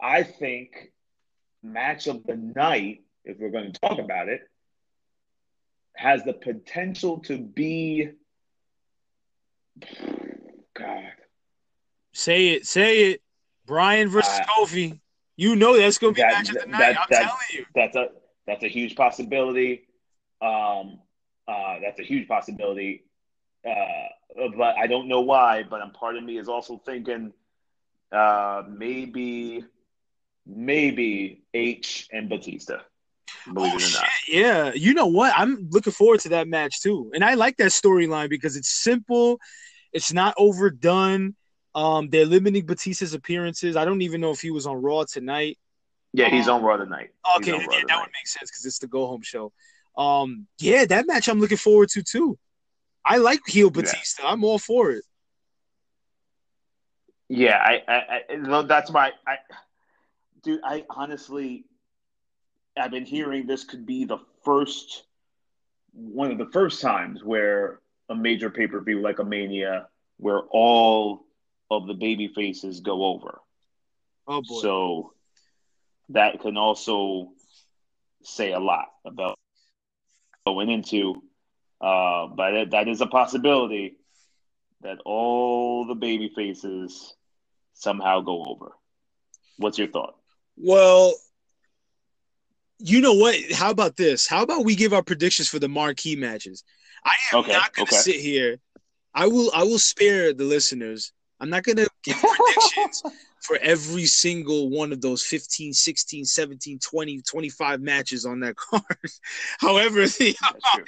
I think match of the night, if we're going to talk about it, has the potential to be (sighs) God. Say it, say it. Brian versus Uh, Kofi. You know that's gonna be that- match of the that- night. I'm telling you. that's a that's a huge possibility. Um, uh, that's a huge possibility. Uh, but I don't know why. But a part of me is also thinking uh, maybe maybe H and Batista. Believe Oh, it or shit, not. yeah. You know what? I'm looking forward to that match too. And I like that storyline because it's simple, it's not overdone. Um, they're limiting Batista's appearances. I don't even know if he was on Raw tonight. Yeah, he's on Raw tonight. He's Okay, yeah, Raw that would make sense because it's the go home show. Um, yeah, that match I'm looking forward to too. I like heel Yeah. Batista. I'm all for it. Yeah, I, I, I no, that's my, I, dude. I honestly, I've been hearing this could be the first, one of the first times where a major pay per view like a Mania, where all of the baby faces go over. Oh boy. So that can also say a lot about going into, uh, but that, that is a possibility that all the baby faces somehow go over. What's your thought? Well, you know what? How about this? How about we give our predictions for the marquee matches? I am Okay, not going to okay. sit here. I will. I will spare the listeners. I'm not going (laughs) to give predictions for every single one of those 15, 16, 17, 20, 25 matches on that (laughs) card. However, the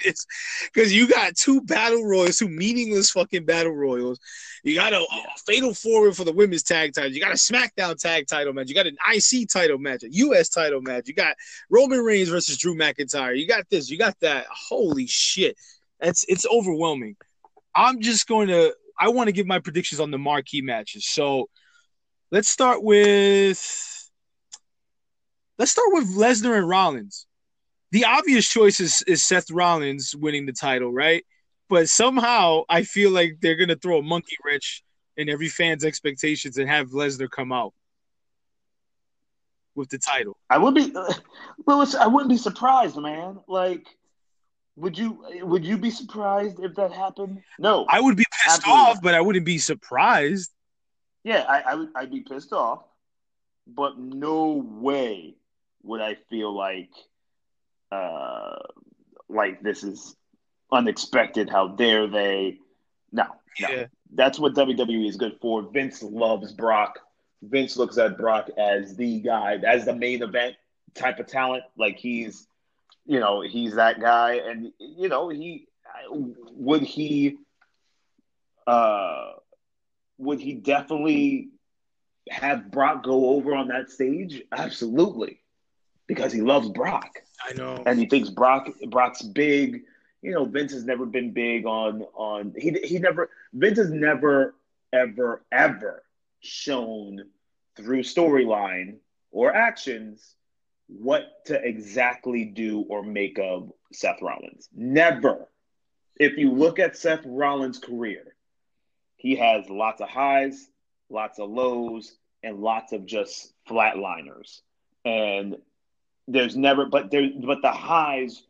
is because you got two battle royals, two meaningless fucking battle royals. You got a, a fatal four-way for the women's tag title. You got a SmackDown tag title match. You got an IC title match, a US title match. You got Roman Reigns versus Drew McIntyre. You got this. You got that. Holy shit! It's it's overwhelming. I'm just going to. I want to give my predictions on the marquee matches. So let's start with let's start with Lesnar and Rollins. The obvious choice is, is Seth Rollins winning the title, right? But somehow I feel like they're gonna throw a monkey wrench in every fan's expectations and have Lesnar come out with the title. I would be, (laughs) Lewis. I wouldn't be surprised, man. Like, would you? Would you be surprised if that happened? No. I would be pissed Absolutely off, but I wouldn't be surprised. Yeah, I, I would. I'd be pissed off, but no way would I feel like, uh, like this is unexpected. How dare they? No, no. Yeah. That's what WWE is good for. Vince loves Brock. Vince looks at Brock as the guy, as the main event type of talent. Like he's, you know, he's that guy, and you know, he would he, uh, would he definitely have Brock go over on that stage? Absolutely, because he loves Brock. I know, and he thinks Brock Brock's big. You know, Vince has never been big on on he he never Vince has never ever ever shown through storyline or actions what to exactly do or make of Seth Rollins. Never. If you look at Seth Rollins' career, he has lots of highs, lots of lows, and lots of just flatliners. And there's never, but there, but the highs,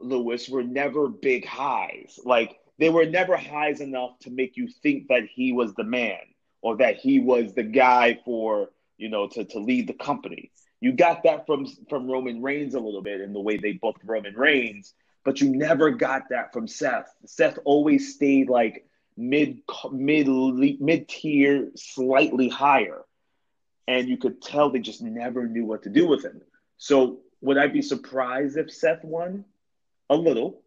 Lewis, were never big highs. Like they were never highs enough to make you think that he was the man or that he was the guy for you know to to lead the company. You got that from from Roman Reigns a little bit in the way they booked Roman Reigns, but you never got that from Seth. Seth always stayed like mid mid mid tier, slightly higher, and you could tell they just never knew what to do with him. So would I be surprised if Seth won? A little,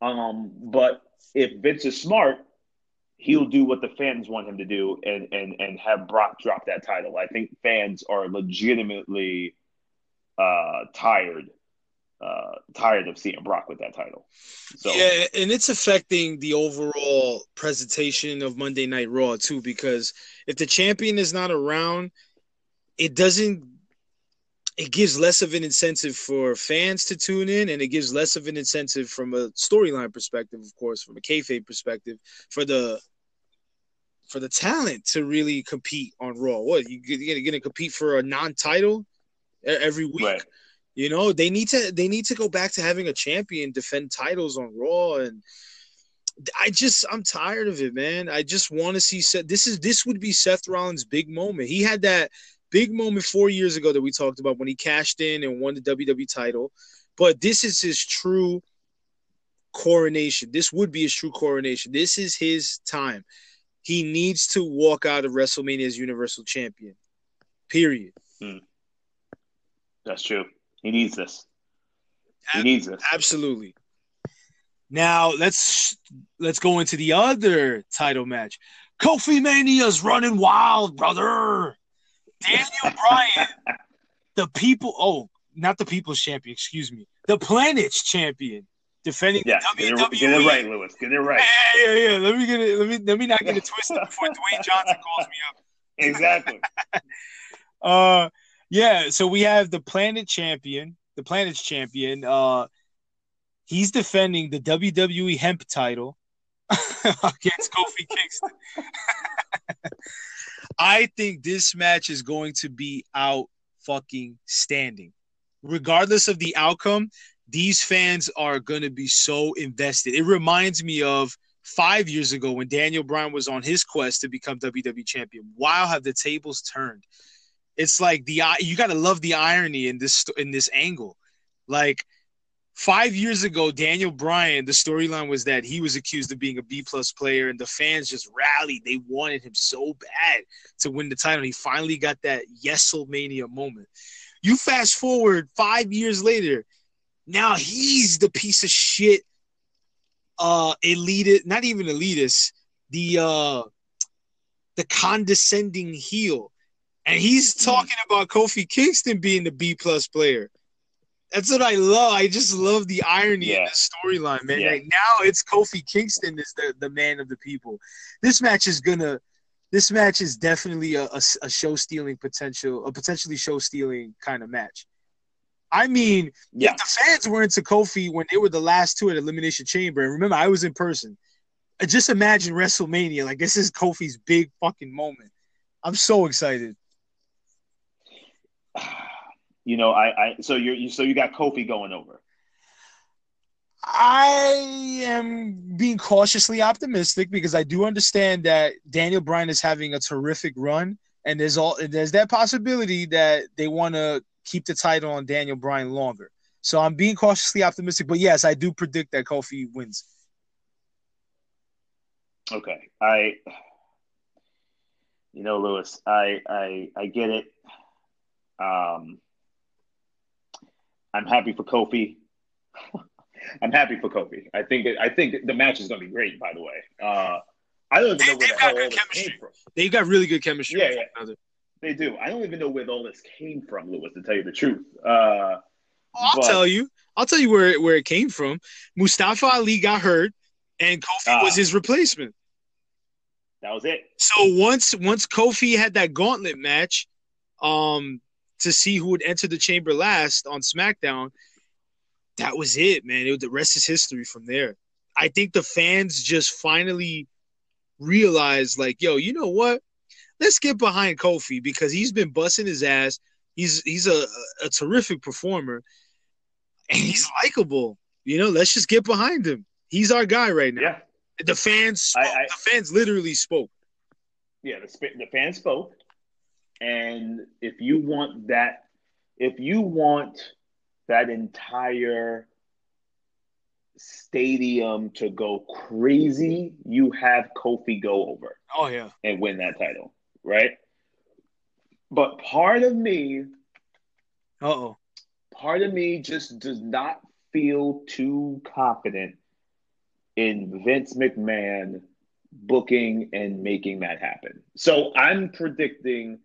um, but if Vince is smart, he'll do what the fans want him to do and and and have Brock drop that title. I think fans are legitimately uh, tired uh, tired of seeing Brock with that title. So yeah, and it's affecting the overall presentation of Monday Night Raw too because if the champion is not around, it doesn't it gives less of an incentive for fans to tune in, and it gives less of an incentive from a storyline perspective, of course, from a kayfabe perspective, for the for the talent to really compete on Raw. What you you're going to compete for a non-title every week? Right. You know they need to they need to go back to having a champion defend titles on Raw, and I just I'm tired of it, man. I just want to see Seth. This is this would be Seth Rollins' big moment. He had that big moment four years ago that we talked about when he cashed in and won the WWE title. But this is his true coronation. This would be his true coronation. This is his time. He needs to walk out of WrestleMania as Universal Champion. Period. Hmm. That's true. He needs this. He Ab- needs this. Absolutely. Now let's let's go into the other title match. Kofi Mania's running wild, brother. Daniel (laughs) Bryan, the people. Oh, not the people's champion. Excuse me, the planet's champion, defending yeah, the WWE. Get it, get it right, Lewis. Get it right. Yeah, yeah, yeah. Let me get it. Let me let me not get it twisted (laughs) before Dwayne Johnson calls me up. Exactly. (laughs) uh, yeah. So we have the planet champion, the planet's champion. Uh, he's defending the WWE Hemp title (laughs) against Kofi Kingston. I think this match is going to be out fucking standing. Regardless of the outcome, these fans are going to be so invested. It reminds me of five years ago when Daniel Bryan was on his quest to become WWE champion. Wow, have the tables turned? It's like the you got to love the irony in this in this angle. Like five years ago, Daniel Bryan, the storyline was that he was accused of being a B plus player, and the fans just rallied. They wanted him so bad to win the title. He finally got that Yeselmania moment. You fast forward five years later, now he's the piece of shit uh elitist, not even elitist, the uh the condescending heel. And he's hmm. talking about Kofi Kingston being the B plus player. That's what I love. I just love the irony yeah. in the storyline, man. Yeah. Like now it's Kofi Kingston is the, the man of the people. This match is gonna this match is definitely a, a, a show stealing potential, a potentially show stealing kind of match. I mean, yeah. if the fans were into Kofi when they were the last two at Elimination Chamber, and remember I was in person. Just imagine WrestleMania. Like this is Kofi's big fucking moment. I'm so excited. (sighs) You know, I, I so you're you, so you got Kofi going over. I am being cautiously optimistic because I do understand that Daniel Bryan is having a terrific run, and there's all there's that possibility that they want to keep the title on Daniel Bryan longer. So I'm being cautiously optimistic, but yes, I do predict that Kofi wins. Okay, I, you know, Lewis, I I I get it. Um, I'm happy for Kofi. (laughs) I'm happy for Kofi. I think it, I think the match is going to be great. By the way, uh, I don't even They- know where they've the got hell good all this chemistry. came from. They've got really good chemistry. Yeah, yeah. They do. I don't even know where all this came from, Lewis. To tell you the truth, uh, Oh, I'll But- tell you. I'll tell you where it, where it came from. Mustafa Ali got hurt, and Kofi Ah. was his replacement. that was it. So once once Kofi had that gauntlet match, um, to see who would enter the chamber last on SmackDown, that was it, man. It, the rest is history from there. I think the fans just finally realized, like, yo, you know what? Let's get behind Kofi because he's been busting his ass. He's he's a, a terrific performer, and he's likable. You know, let's just get behind him. He's our guy right now. Yeah, The fans, spoke. I- I- the fans literally spoke. yeah. The the fans spoke, and if you want that, if you want that entire stadium to go crazy, you have Kofi go over. Oh yeah. and win that title, right? But part of me, oh. part of me just does not feel too confident in Vince McMahon booking and making that happen. So I'm predicting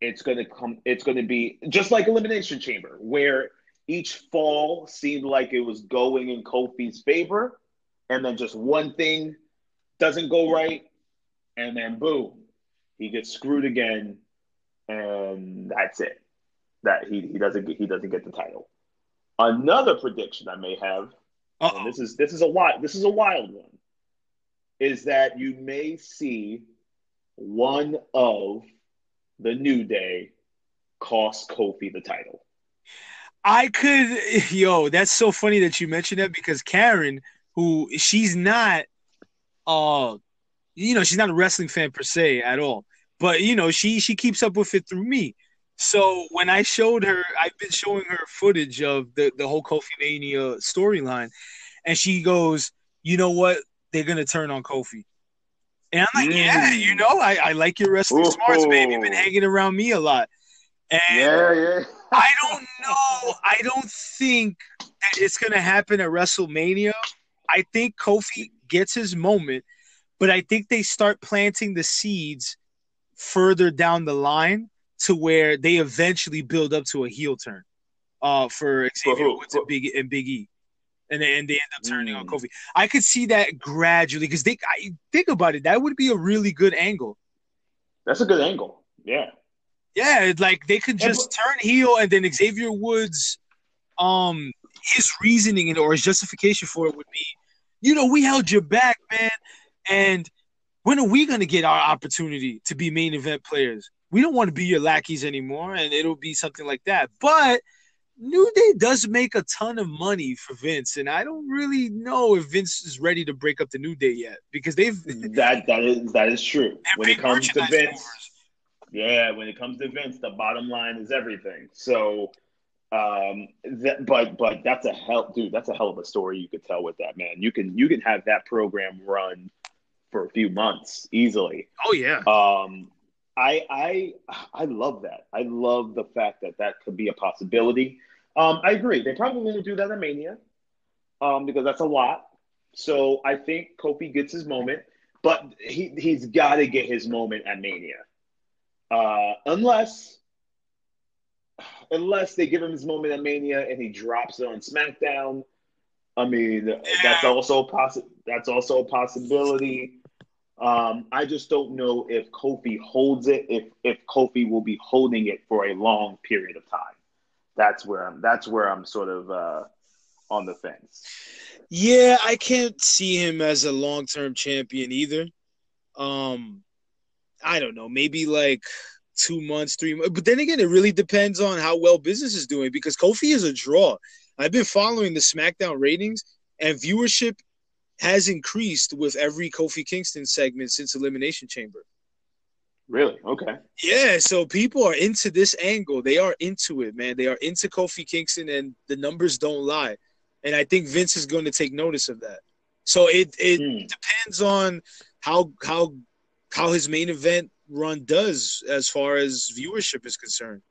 it's going to come it's going to be just like elimination chamber where each fall seemed like it was going in Kofi's favor and then just one thing doesn't go right and then boom he gets screwed again and that's it. That he, he doesn't get, he doesn't get the title. Another prediction i may have Uh and this is this is a wild this is a wild one is that you may see one of the new day cost kofi the title. I could, (laughs) yo, that's so funny that you mentioned that because Karen, who she's not, uh, you know, she's not a wrestling fan per se at all, but you know, she she keeps up with it through me. So when I showed her, I've been showing her footage of the the whole Kofi Mania storyline, and she goes, "You know what? They're gonna turn on Kofi." And I'm like, "Yeah, Mm. you know, I, I like your wrestling smarts, baby. You've been hanging around me a lot." And yeah yeah I don't know. I don't think that it's going to happen at WrestleMania. I think Kofi gets his moment, but I think they start planting the seeds further down the line to where they eventually build up to a heel turn uh, for Xavier who? Woods and Big, and Big E. And then they end up turning on Mm. Kofi. I could see that gradually because they I, think about it. That would be a really good angle. that's a good angle yeah Yeah, like they could Yeah, just turn heel and then Xavier Woods um his reasoning and or his justification for it would be, you know, we held you back, man. And when are we gonna get our opportunity to be main event players? We don't want to be your lackeys anymore, and it'll be something like that. But New Day does make a ton of money for Vince, and I don't really know if Vince is ready to break up the New Day yet because they've that that is that is true when it comes to vince. Yeah, when it comes to Vince, the bottom line is everything. So, um, that, but but that's a hell, dude. That's a hell of a story you could tell with that man. You can you can have that program run for a few months easily. Oh yeah. Um, I I I love that. I love the fact that that could be a possibility. Um, I agree. They probably won't do that at Mania, um, because that's a lot. So I think Kofi gets his moment, but he he's got to get his moment at Mania, uh, unless unless they give him his moment at Mania and he drops it on SmackDown. I mean, that's also a possi- That's also a possibility. Um, I just don't know if Kofi holds it. If if Kofi will be holding it for a long period of time. That's where I'm. That's where I'm sort of uh, on the fence. Yeah, I can't see him as a long term champion either. Um, I don't know, maybe like two months, three months. But then again, it really depends on how well business is doing because Kofi is a draw. I've been following the SmackDown ratings, and viewership has increased with every Kofi Kingston segment since Elimination Chamber. Really? Okay. Yeah, so people are into this angle. They are into it, man. They are into Kofi Kingston, and the numbers don't lie. And I think Vince is going to take notice of that. So it it Hmm. depends on how how how his main event run does as far as viewership is concerned.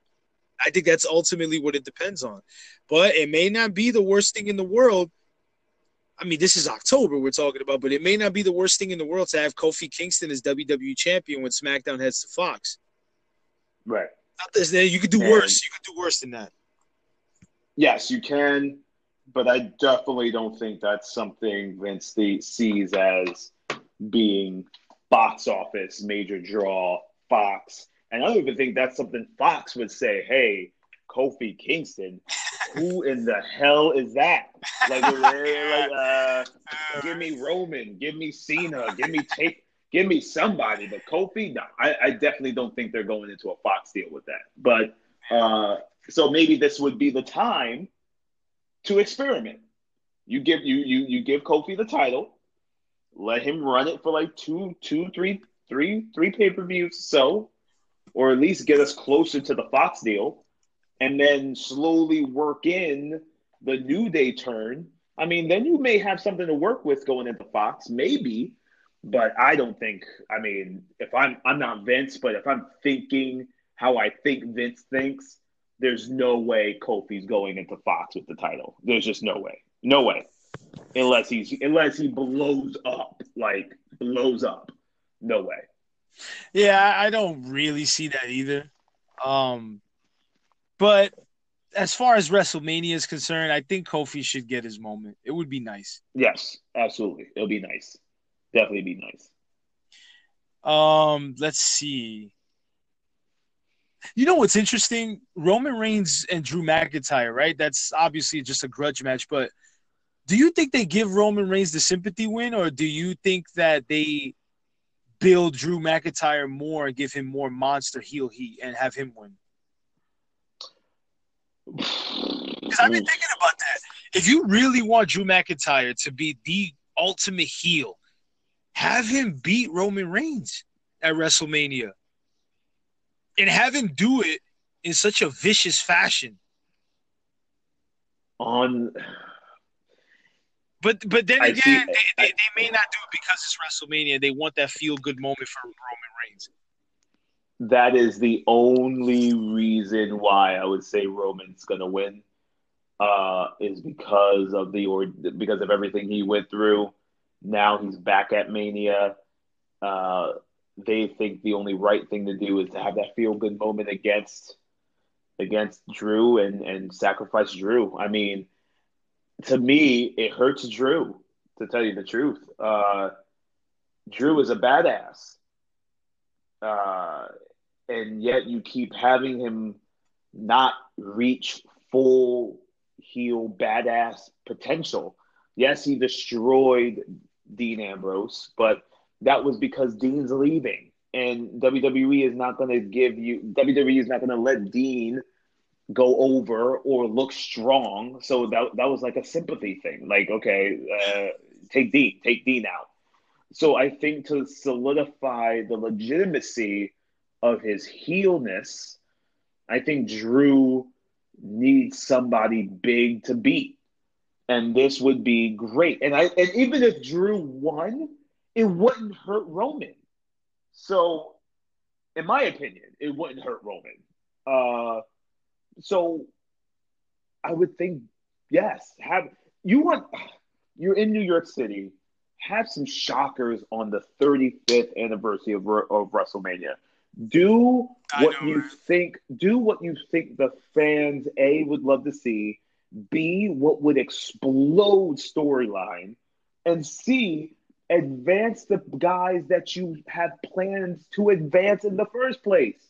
I think that's ultimately what it depends on. But it may not be the worst thing in the world. I mean, this is October we're talking about, but it may not be the worst thing in the world to have Kofi Kingston as WWE champion when SmackDown heads to Fox. Right. Not this, you could do And- worse. You could do worse than that. Yes, you can, but I definitely don't think that's something Vince the- sees as being box office major draw Fox. And I don't even think that's something Fox would say. Hey, Kofi Kingston, who in the hell is that? Like, (laughs) like uh, give me Roman, give me Cena, give me take, give me somebody. But Kofi, no, I, I definitely don't think they're going into a Fox deal with that. But uh, so maybe this would be the time to experiment. You give you you you give Kofi the title, let him run it for like two, two, three, three, three pay per views, so, or at least get us closer to the Fox deal, and then slowly work in the New Day turn. I mean, then you may have something to work with going into Fox, maybe, but I don't think. I mean, if I'm I'm not Vince, but if I'm thinking how I think Vince thinks, there's no way Kofi's going into Fox with the title. There's just no way, no way, unless he's unless he blows up, like blows up, no way. Yeah, I don't really see that either. Um, but as far as WrestleMania is concerned, I think Kofi should get his moment. It would be nice. Yes, absolutely, it'll be nice, definitely be nice. Um, let's see. You know what's interesting? Roman Reigns and Drew McIntyre, right? That's obviously just a grudge match, but do you think they give Roman Reigns the sympathy win, or do you think that they build Drew McIntyre more and give him more monster heel heat and have him win? Because I've been thinking about that. If you really want Drew McIntyre to be the ultimate heel, have him beat Roman Reigns at WrestleMania and have him do it in such a vicious fashion. On But but then again, see- they, they, they may not do it because it's WrestleMania. They want that feel good moment for Roman Reigns. That is the only reason why I would say Roman's gonna win. Uh, is because of the or because of everything he went through. Now he's back at Mania. Uh, they think the only right thing to do is to have that feel good moment against against Drew and and sacrifice Drew. I mean, to me, it hurts Drew to tell you the truth. Uh, Drew is a badass. Uh, and yet you keep having him not reach full heel badass potential. Yes, he destroyed Dean Ambrose, but that was because Dean's leaving. And WWE is not going to give you, WWE is not going to let Dean go over or look strong. So that, that was like a sympathy thing. Like, okay, uh, take Dean, take Dean out. So I think to solidify the legitimacy of his heelness, I think Drew needs somebody big to beat. And this would be great. And I and even if Drew won, it wouldn't hurt Roman. So in my opinion, it wouldn't hurt Roman. Uh so I would think yes, have you want you're in New York City, have some shockers on the 35th anniversary of, of WrestleMania. Do what know, you right? think. Do what you think the fans a would love to see. B what would explode storyline, and C advance the guys that you have plans to advance in the first place.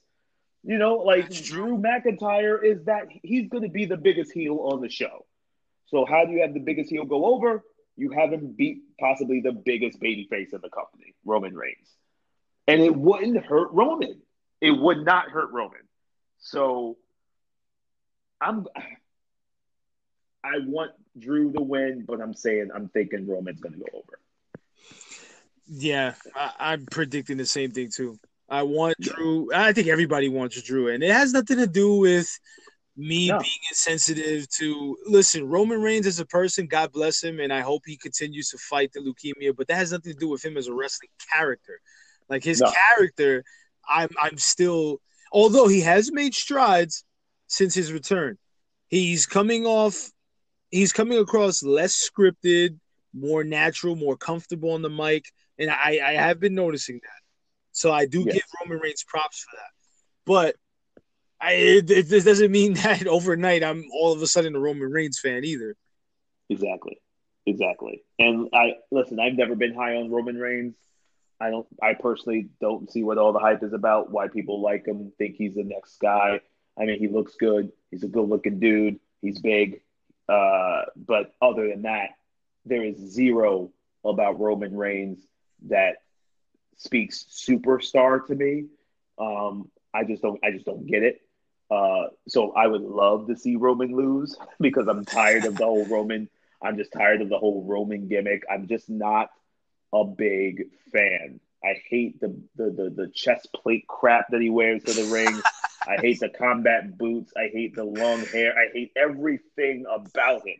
You know, like Drew McIntyre is that he's going to be the biggest heel on the show. So how do you have the biggest heel go over? You have him beat possibly the biggest babyface in the company, Roman Reigns. And it wouldn't hurt Roman. It would not hurt Roman. So I'm I want Drew to win, but I'm saying I'm thinking Roman's gonna go over. Yeah, I, I'm predicting the same thing too. I want Drew. I think everybody wants Drew, and it has nothing to do with me No. being insensitive to. Listen, Roman Reigns as a person, God bless him, and I hope he continues to fight the leukemia. But that has nothing to do with him as a wrestling character. Like his No. character, I'm I'm still. Although he has made strides, since his return. He's coming off he's coming across less scripted, more natural, more comfortable on the mic, and I, I have been noticing that. So I do Yes. give Roman Reigns props for that. But I it, it, this doesn't mean (laughs) that overnight I'm all of a sudden a Roman Reigns fan either. Exactly. Exactly. And I listen, I've never been high on Roman Reigns. I don't I personally don't see what all the hype is about, why people like him, think he's the next guy. I mean, he looks good. He's a good-looking dude. He's big. Uh, but other than that, there is zero about Roman Reigns that speaks superstar to me. Um, I just don't I just don't get it. Uh, so I would love to see Roman lose (laughs) because I'm tired of the whole Roman. I'm just tired of the whole Roman gimmick. I'm just not a big fan. I hate the the the, the chest plate crap that he wears to the ring. I (laughs) hate the combat boots. I hate the long hair. I hate everything about him.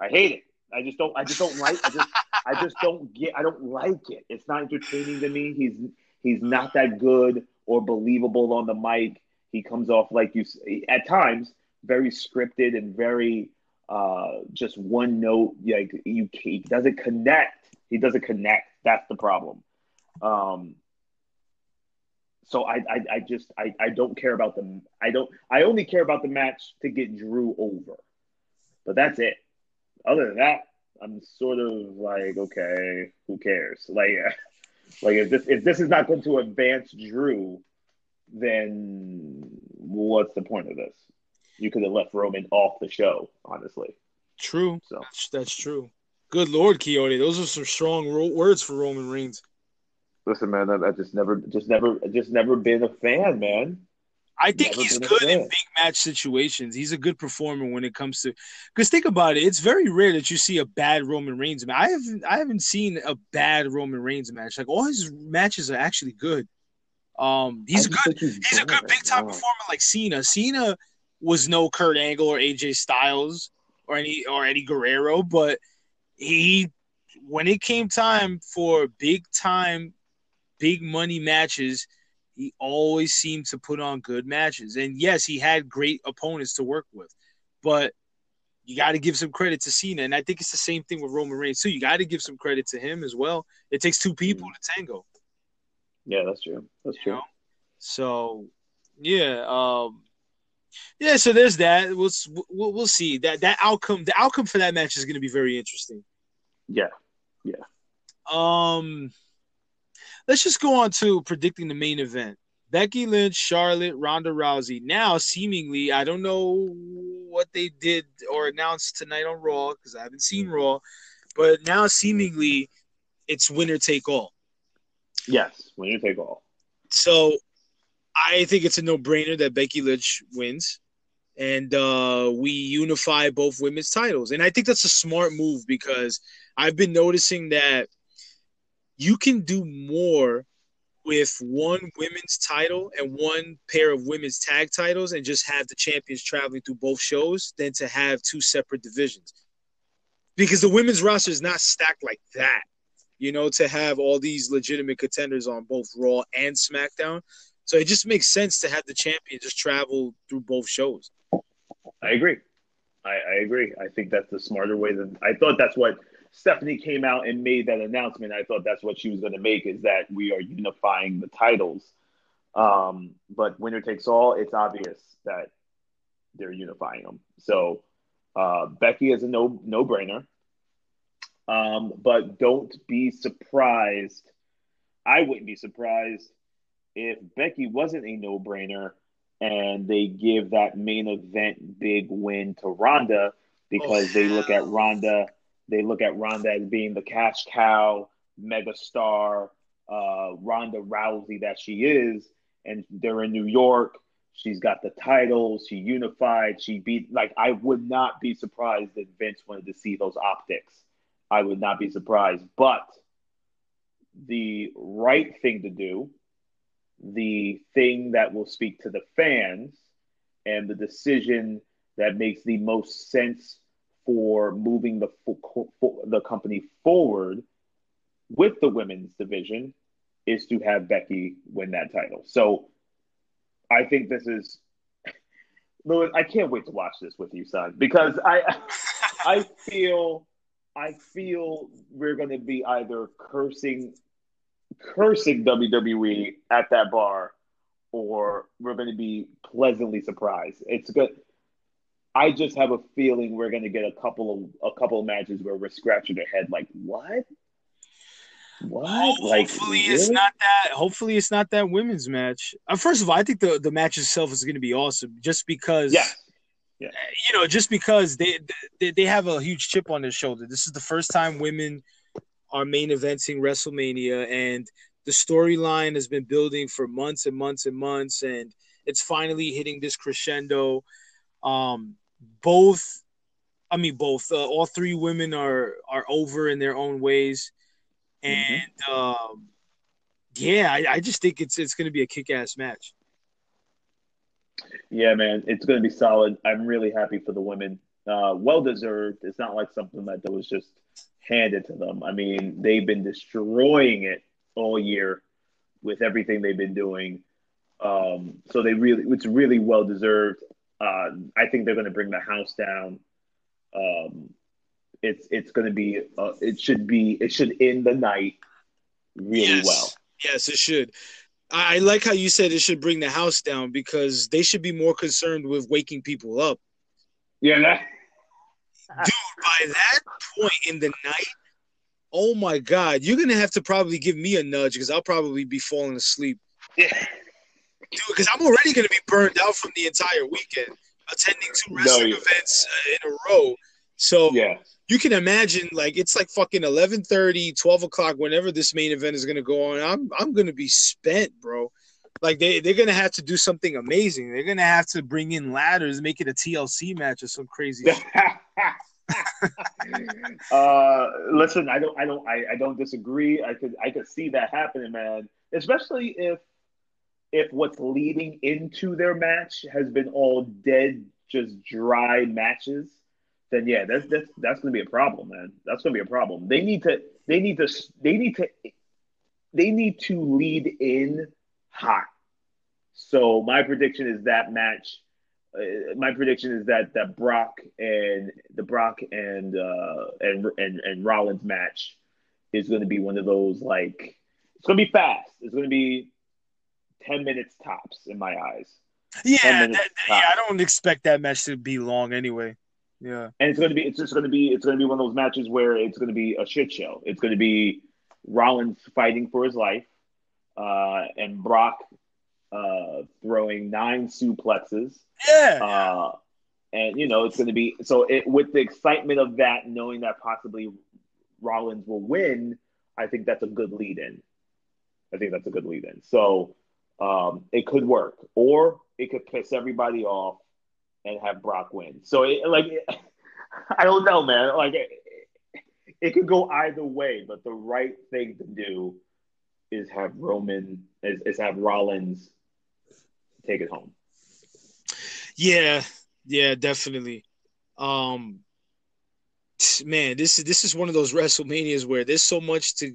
I hate it. I just don't. I just don't like. I just. I just don't get. I don't like it. It's not entertaining to me. He's he's not that good or believable on the mic. He comes off like you at times very scripted and very uh just one note. Like you, he doesn't connect. He doesn't connect. That's the problem. Um. So I, I, I just I, I don't care about the I don't I only care about the match to get Drew over, but that's it. Other than that, I'm sort of like okay, who cares? Like, like if this if this is not going to advance Drew, then what's the point of this? You could have left Roman off the show, honestly. True. So That's, that's true. Good Lord, Quixote. Those are some strong ro- words for Roman Reigns. listen, man, I, I just never, just never, just never been a fan, man. I think Never he's good in big match situations. He's a good performer when it comes to because think about it. It's very rare that you see a bad Roman Reigns match. I haven't I haven't seen a bad Roman Reigns match. Like all his matches are actually good. Um, he's I a just good think he's a good big time performer like Cena. Cena was no Kurt Angle or AJ Styles or any or Eddie Guerrero, but he when it came time for big time, big money matches, he always seemed to put on good matches. And yes, he had great opponents to work with, but you got to give some credit to Cena. And I think it's the same thing with Roman Reigns too. You got to give some credit to him as well. It takes two people to tango. Yeah, that's true. That's You true. know? So, yeah, um, yeah. So there's that. We'll, we'll we'll see that that outcome. The outcome for that match is going to be very interesting. Yeah. Yeah. Um, let's just go on to predicting the main event. Becky Lynch, Charlotte, Ronda Rousey. Now, seemingly, I don't know what they did or announced tonight on Raw because I haven't seen Raw, but now seemingly it's winner take all. Yes, winner take all. So I think it's a no brainer that Becky Lynch wins. And uh, we unify both women's titles. And I think that's a smart move because I've been noticing that you can do more with one women's title and one pair of women's tag titles and just have the champions traveling through both shows than to have two separate divisions. Because the women's roster is not stacked like that you know, to have all these legitimate contenders on both Raw and SmackDown. So it just makes sense to have the champion just travel through both shows. I agree. I, I agree. I think that's the smarter way. Than I thought. That's what Stephanie came out and made that announcement. I thought that's what she was going to make is that we are unifying the titles. Um, but winner takes all. It's obvious that they're unifying them. So uh, Becky is a no no brainer. Um, but don't be surprised. I wouldn't be surprised if Becky wasn't a no brainer and they give that main event big win to Ronda because Oh, they look at. Ronda, they look at Ronda as being the cash cow, megastar, uh, Ronda Rousey that she is, and they're in New York. She's got the titles. She unified. She beat. Like I would not be surprised that Vince wanted to see those optics. I would not be surprised. But the right thing to do the thing that will speak to the fans and the decision that makes the most sense for moving the the company forward with the women's division is to have Becky win that title. So I think this is (laughs) Lewis, I can't wait to watch this with you, son, because I (laughs) I feel I feel we're going to be either cursing cursing WWE at that bar, or we're going to be pleasantly surprised. It's good. I just have a feeling we're going to get a couple of a couple of matches where we're scratching our head like, what? What? like, hopefully really? it's not that. Hopefully it's not that women's match. Uh, first of all, I think the the match itself is going to be awesome, just because. Yeah. Yeah. You know, just because they, they they have a huge chip on their shoulder. This is the first time women are main eventing WrestleMania, and the storyline has been building for months and months and months, and it's finally hitting this crescendo. Um, both, I mean, both. Uh, all three women are are over in their own ways, mm-hmm. and mm-hmm. um, yeah, I, I just think it's it's going to be a kick ass match. Yeah, man, it's going to be solid. I'm really happy for the women. Uh, well deserved. It's not like something that, that was just handed to them. I mean, they've been destroying it all year with everything they've been doing. Um, so they really, it's really well deserved. Uh, I think they're going to bring the house down. Um, it's it's going to be, uh, it should be, it should end the night really yes. well. Yes, it should. I like how you said it should bring the house down because they should be more concerned with waking people up. Yeah, that... dude. By that point in the night, oh my god, you're gonna have to probably give me a nudge because I'll probably be falling asleep. Yeah. Dude, because I'm already gonna be burned out from the entire weekend attending two wrestling no, events uh, in a row. So yeah you can imagine like it's like fucking 11:30, 12 o'clock whenever this main event is going to go on i'm i'm going to be spent bro like they, they're going to have to do something amazing they're going to have to bring in ladders make it a tlc match or some crazy (laughs) (laughs) uh listen i don't i don't I, I don't disagree i could i could see that happening man especially if if what's leading into their match has been all dead just dry matches then yeah, that's that's that's gonna be a problem, man. That's gonna be a problem. They need to they need to they need to they need to lead in hot. So my prediction is that match. Uh, my prediction is that that Brock and the Brock and uh, and and and Rollins match is going to be one of those like it's going to be fast. It's going to be ten minutes tops in my eyes. Yeah, that, yeah. I don't expect that match to be long anyway. Yeah. And it's going to be, it's just going to be, it's going to be one of those matches where it's going to be a shit show. It's going to be Rollins fighting for his life, uh, and Brock uh, throwing nine suplexes. Yeah. Uh, and you know it's going to be so it, with the excitement of that, knowing that possibly Rollins will win. I think that's a good lead in. I think that's a good lead in. So um, it could work, or it could piss everybody off and have Brock win. So it, like, (laughs) I don't know, man. Like, it, it could go either way, but the right thing to do is have Roman is, is have Rollins take it home. Yeah, yeah, definitely. Um, man, this is this is one of those (laughs) WrestleManias where there's so much to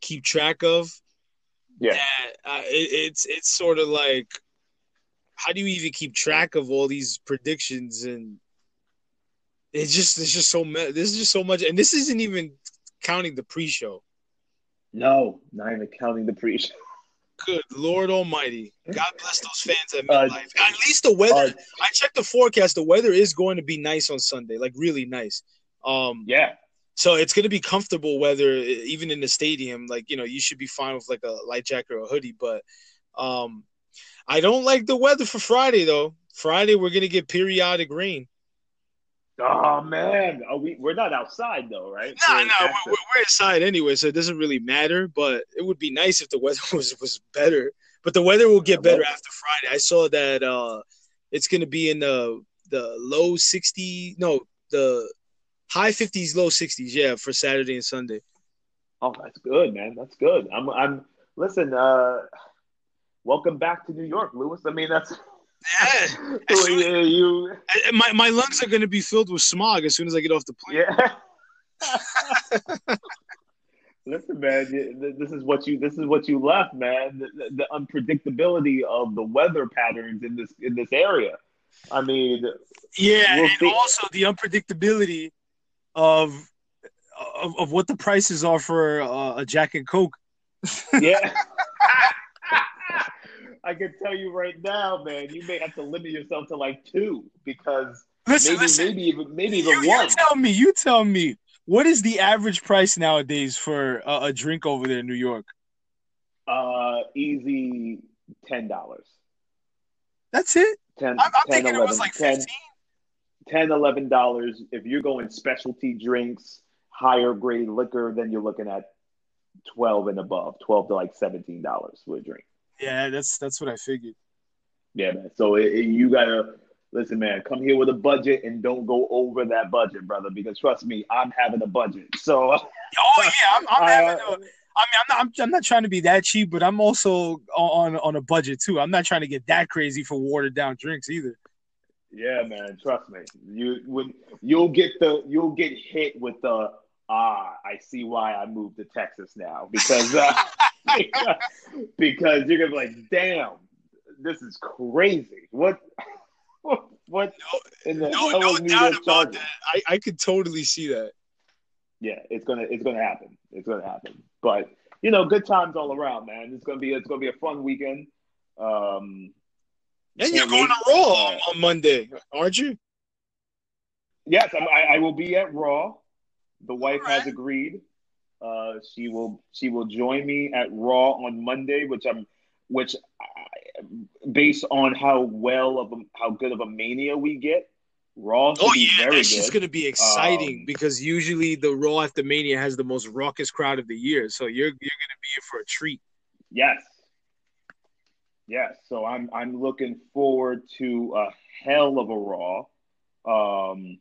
keep track of. Yeah, that, uh, it, it's it's sort of like how do you even keep track of all these predictions and it's just it's just so much this is just so much and this isn't even counting the pre-show no not even counting the pre-show good lord almighty god bless those fans at MetLife uh, at least the weather uh, i checked the forecast the weather is going to be nice on sunday like really nice um yeah so it's going to be comfortable weather even in the stadium like you know you should be fine with like a light jacket or a hoodie but um I don't like the weather for Friday though. Friday we're gonna get periodic rain. Oh man, Are we we're not outside though, right? No, so no, we're, we're, inside anyway, so it doesn't really matter. But it would be nice if the weather (laughs) was was better. But the weather will get better after Friday. I saw that uh, it's gonna be in the the low 60, no, the high 50s, low 60s, yeah, for Saturday and Sunday. Oh, that's good, man. That's good. I'm I'm listen. uh welcome back to New York, Lewis. I mean, that's (laughs) yeah. yeah you. My my lungs are going to be filled with smog as soon as I get off the plane. Yeah. (laughs) Listen, man, this is what you this is what you left, man. The, the, unpredictability of the weather patterns in this in this area. I mean, Yeah, We'll and see. also the unpredictability of of, of what the prices are for uh, a Jack and Coke. yeah. (laughs) I can tell you right now, man, you may have to limit yourself to like two because Listen, maybe, listen. maybe even maybe you, even you one. tell me. You tell me. What is the average price nowadays for a, a drink over there in New York? Uh, easy ten dollars. That's it. 10, I'm, I'm 10, thinking it was like 10, fifteen. 10 11 dollars if you're going specialty drinks higher grade liquor then you're looking at 12 and above 12 to like 17 dollars for a drink Yeah, that's that's what I figured. yeah man so it, it- you gotta listen man come here with a budget and don't go over that budget brother because trust me i'm having a budget so (laughs) Oh yeah, I'm, I'm having. uh, A, I mean, I'm not. I'm, I'm not trying to be that cheap, but I'm also on on a budget too. I'm not trying to get that crazy for watered down drinks either. yeah man trust me you when you'll get the you'll get hit with the ah i see why i moved to texas now because uh, (laughs) (laughs) because you're gonna be like damn this is crazy what (laughs) what, what in the No, hell no doubt about charging? that. I, I could totally see that. yeah it's gonna it's gonna happen it's gonna happen but you know good times all around man it's gonna be it's gonna be a fun weekend um And you're going to Raw on, on Monday, aren't you? Yes, I'm, I, I will be at Raw. The wife has agreed. Uh, she will she will join me at Raw on Monday, which I'm which I, based on how well of a, how good of a mania we get, Raw should Oh be yeah, very that's just good. gonna be exciting Um, because usually the Raw after Mania has the most raucous crowd of the year. So you're you're gonna be in for a treat. Yes, yes. So I'm I'm looking forward to a hell of a Raw. Um,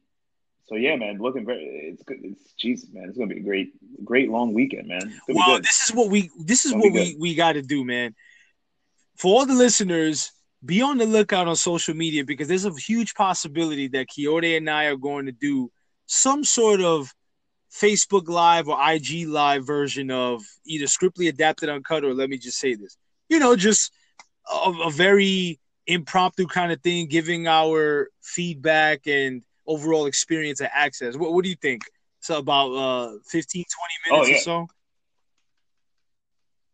so yeah, man, looking very it's good. It's Jesus, man, it's gonna be a great great long weekend, man. It's gonna be Well, this is what we this is what we we got to do, man. For all the listeners, be on the lookout on social media because there's a huge possibility that Kyoto and I are going to do some sort of Facebook Live or IG Live version of either Scriptly Adapted Uncut or let me just say this, you know, just a, a very impromptu kind of thing, giving our feedback and overall experience at Axxess. What, what do you think? So about uh, 15, 20 minutes Oh, yeah. or so?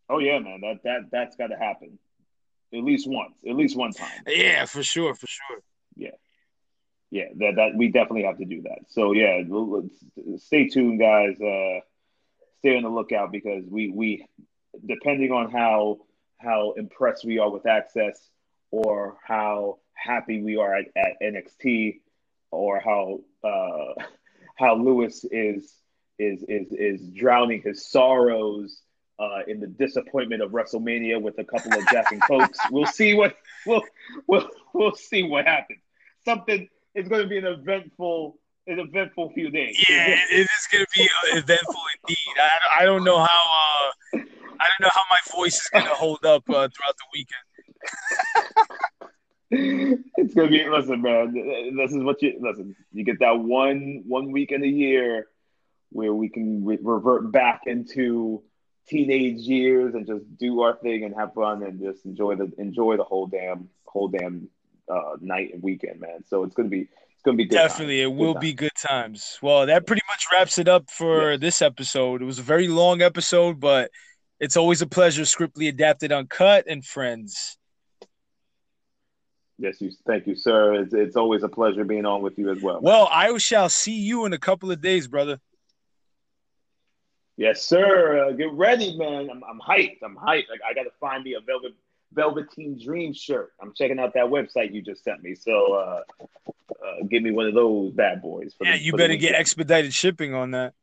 Oh yeah, man. That that that's got to happen. At least once. At least one time. Yeah, for sure, for sure. Yeah, yeah. that that we definitely have to do that. So yeah, stay tuned, guys. Uh, stay on the lookout because we we depending on how how impressed we are with Axxess or how happy we are at, at NXT or how uh, (laughs) how Lewis is is is is drowning his sorrows uh, in the disappointment of WrestleMania with a couple of Jack and Cokes. (laughs) We'll see what we'll we'll we'll see what happens. Something is going to be an eventful an eventful few days. Yeah, it, it is going to be uh, eventful indeed. I, I don't know how uh, I don't know how my voice is going to hold up uh, throughout the weekend. (laughs) it's gonna be listen, man. This is what you listen. You get that one one week in a year where we can re- revert back into teenage years and just do our thing and have fun and just enjoy the enjoy the whole damn whole damn uh, night and weekend, man. So it's gonna be it's gonna be good Definitely, it will Good be good times. Well, that pretty much wraps it up for Yes. this episode. It was a very long episode, but it's always a pleasure. Scriptly adapted, uncut, and friends. Yes, you. Thank you, sir. It's it's always a pleasure being on with you as well. Well, I shall see you in a couple of days, brother. Yes, sir. Uh, get ready, man. I'm, I'm hyped. I'm hyped. Like, I got to find me a velvet Velveteen Dream shirt. I'm checking out that website you just sent me. So, uh, uh, give me one of those bad boys. For Yeah, the, you better get expedited shipping on that.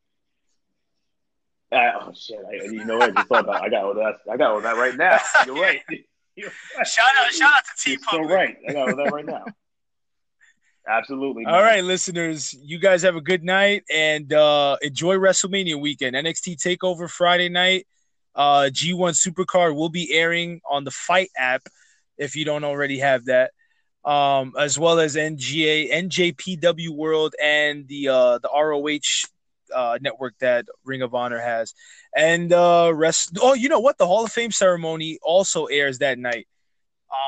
Uh, oh shit! I, you know what? I just thought about. I got all that. I got all that right now. You're right. You're right. Shout out, shout out to T You're so right. I got all that right now. Absolutely. All man. right, listeners, you guys have a good night and uh, enjoy WrestleMania weekend. NXT Takeover Friday night. Uh, G1 Supercard will be airing on the FITE app if you don't already have that, um, as well as NGA, NJPW World, and the uh, the ROH uh, network that Ring of Honor has. And uh, rest. Oh, you know what? The Hall of Fame ceremony also airs that night. Um,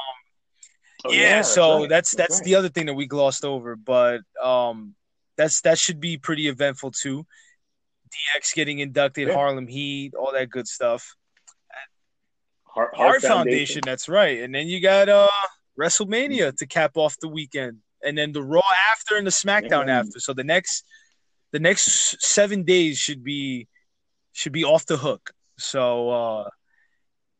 Oh, yeah, that's so right. that's that's right. the other thing that we glossed over, but um, that's that should be pretty eventful too. DX getting inducted, Yeah. Harlem Heat, all that good stuff. Hart, Hart Foundation. that's right. And then you got uh WrestleMania to cap off the weekend, and then the Raw after and the SmackDown Yeah. after. So the next the next seven days should be should be off the hook. So uh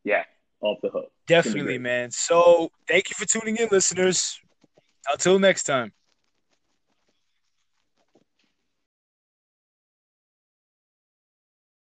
Yeah, off the hook. definitely, man. So thank you for tuning in, listeners. Until next time.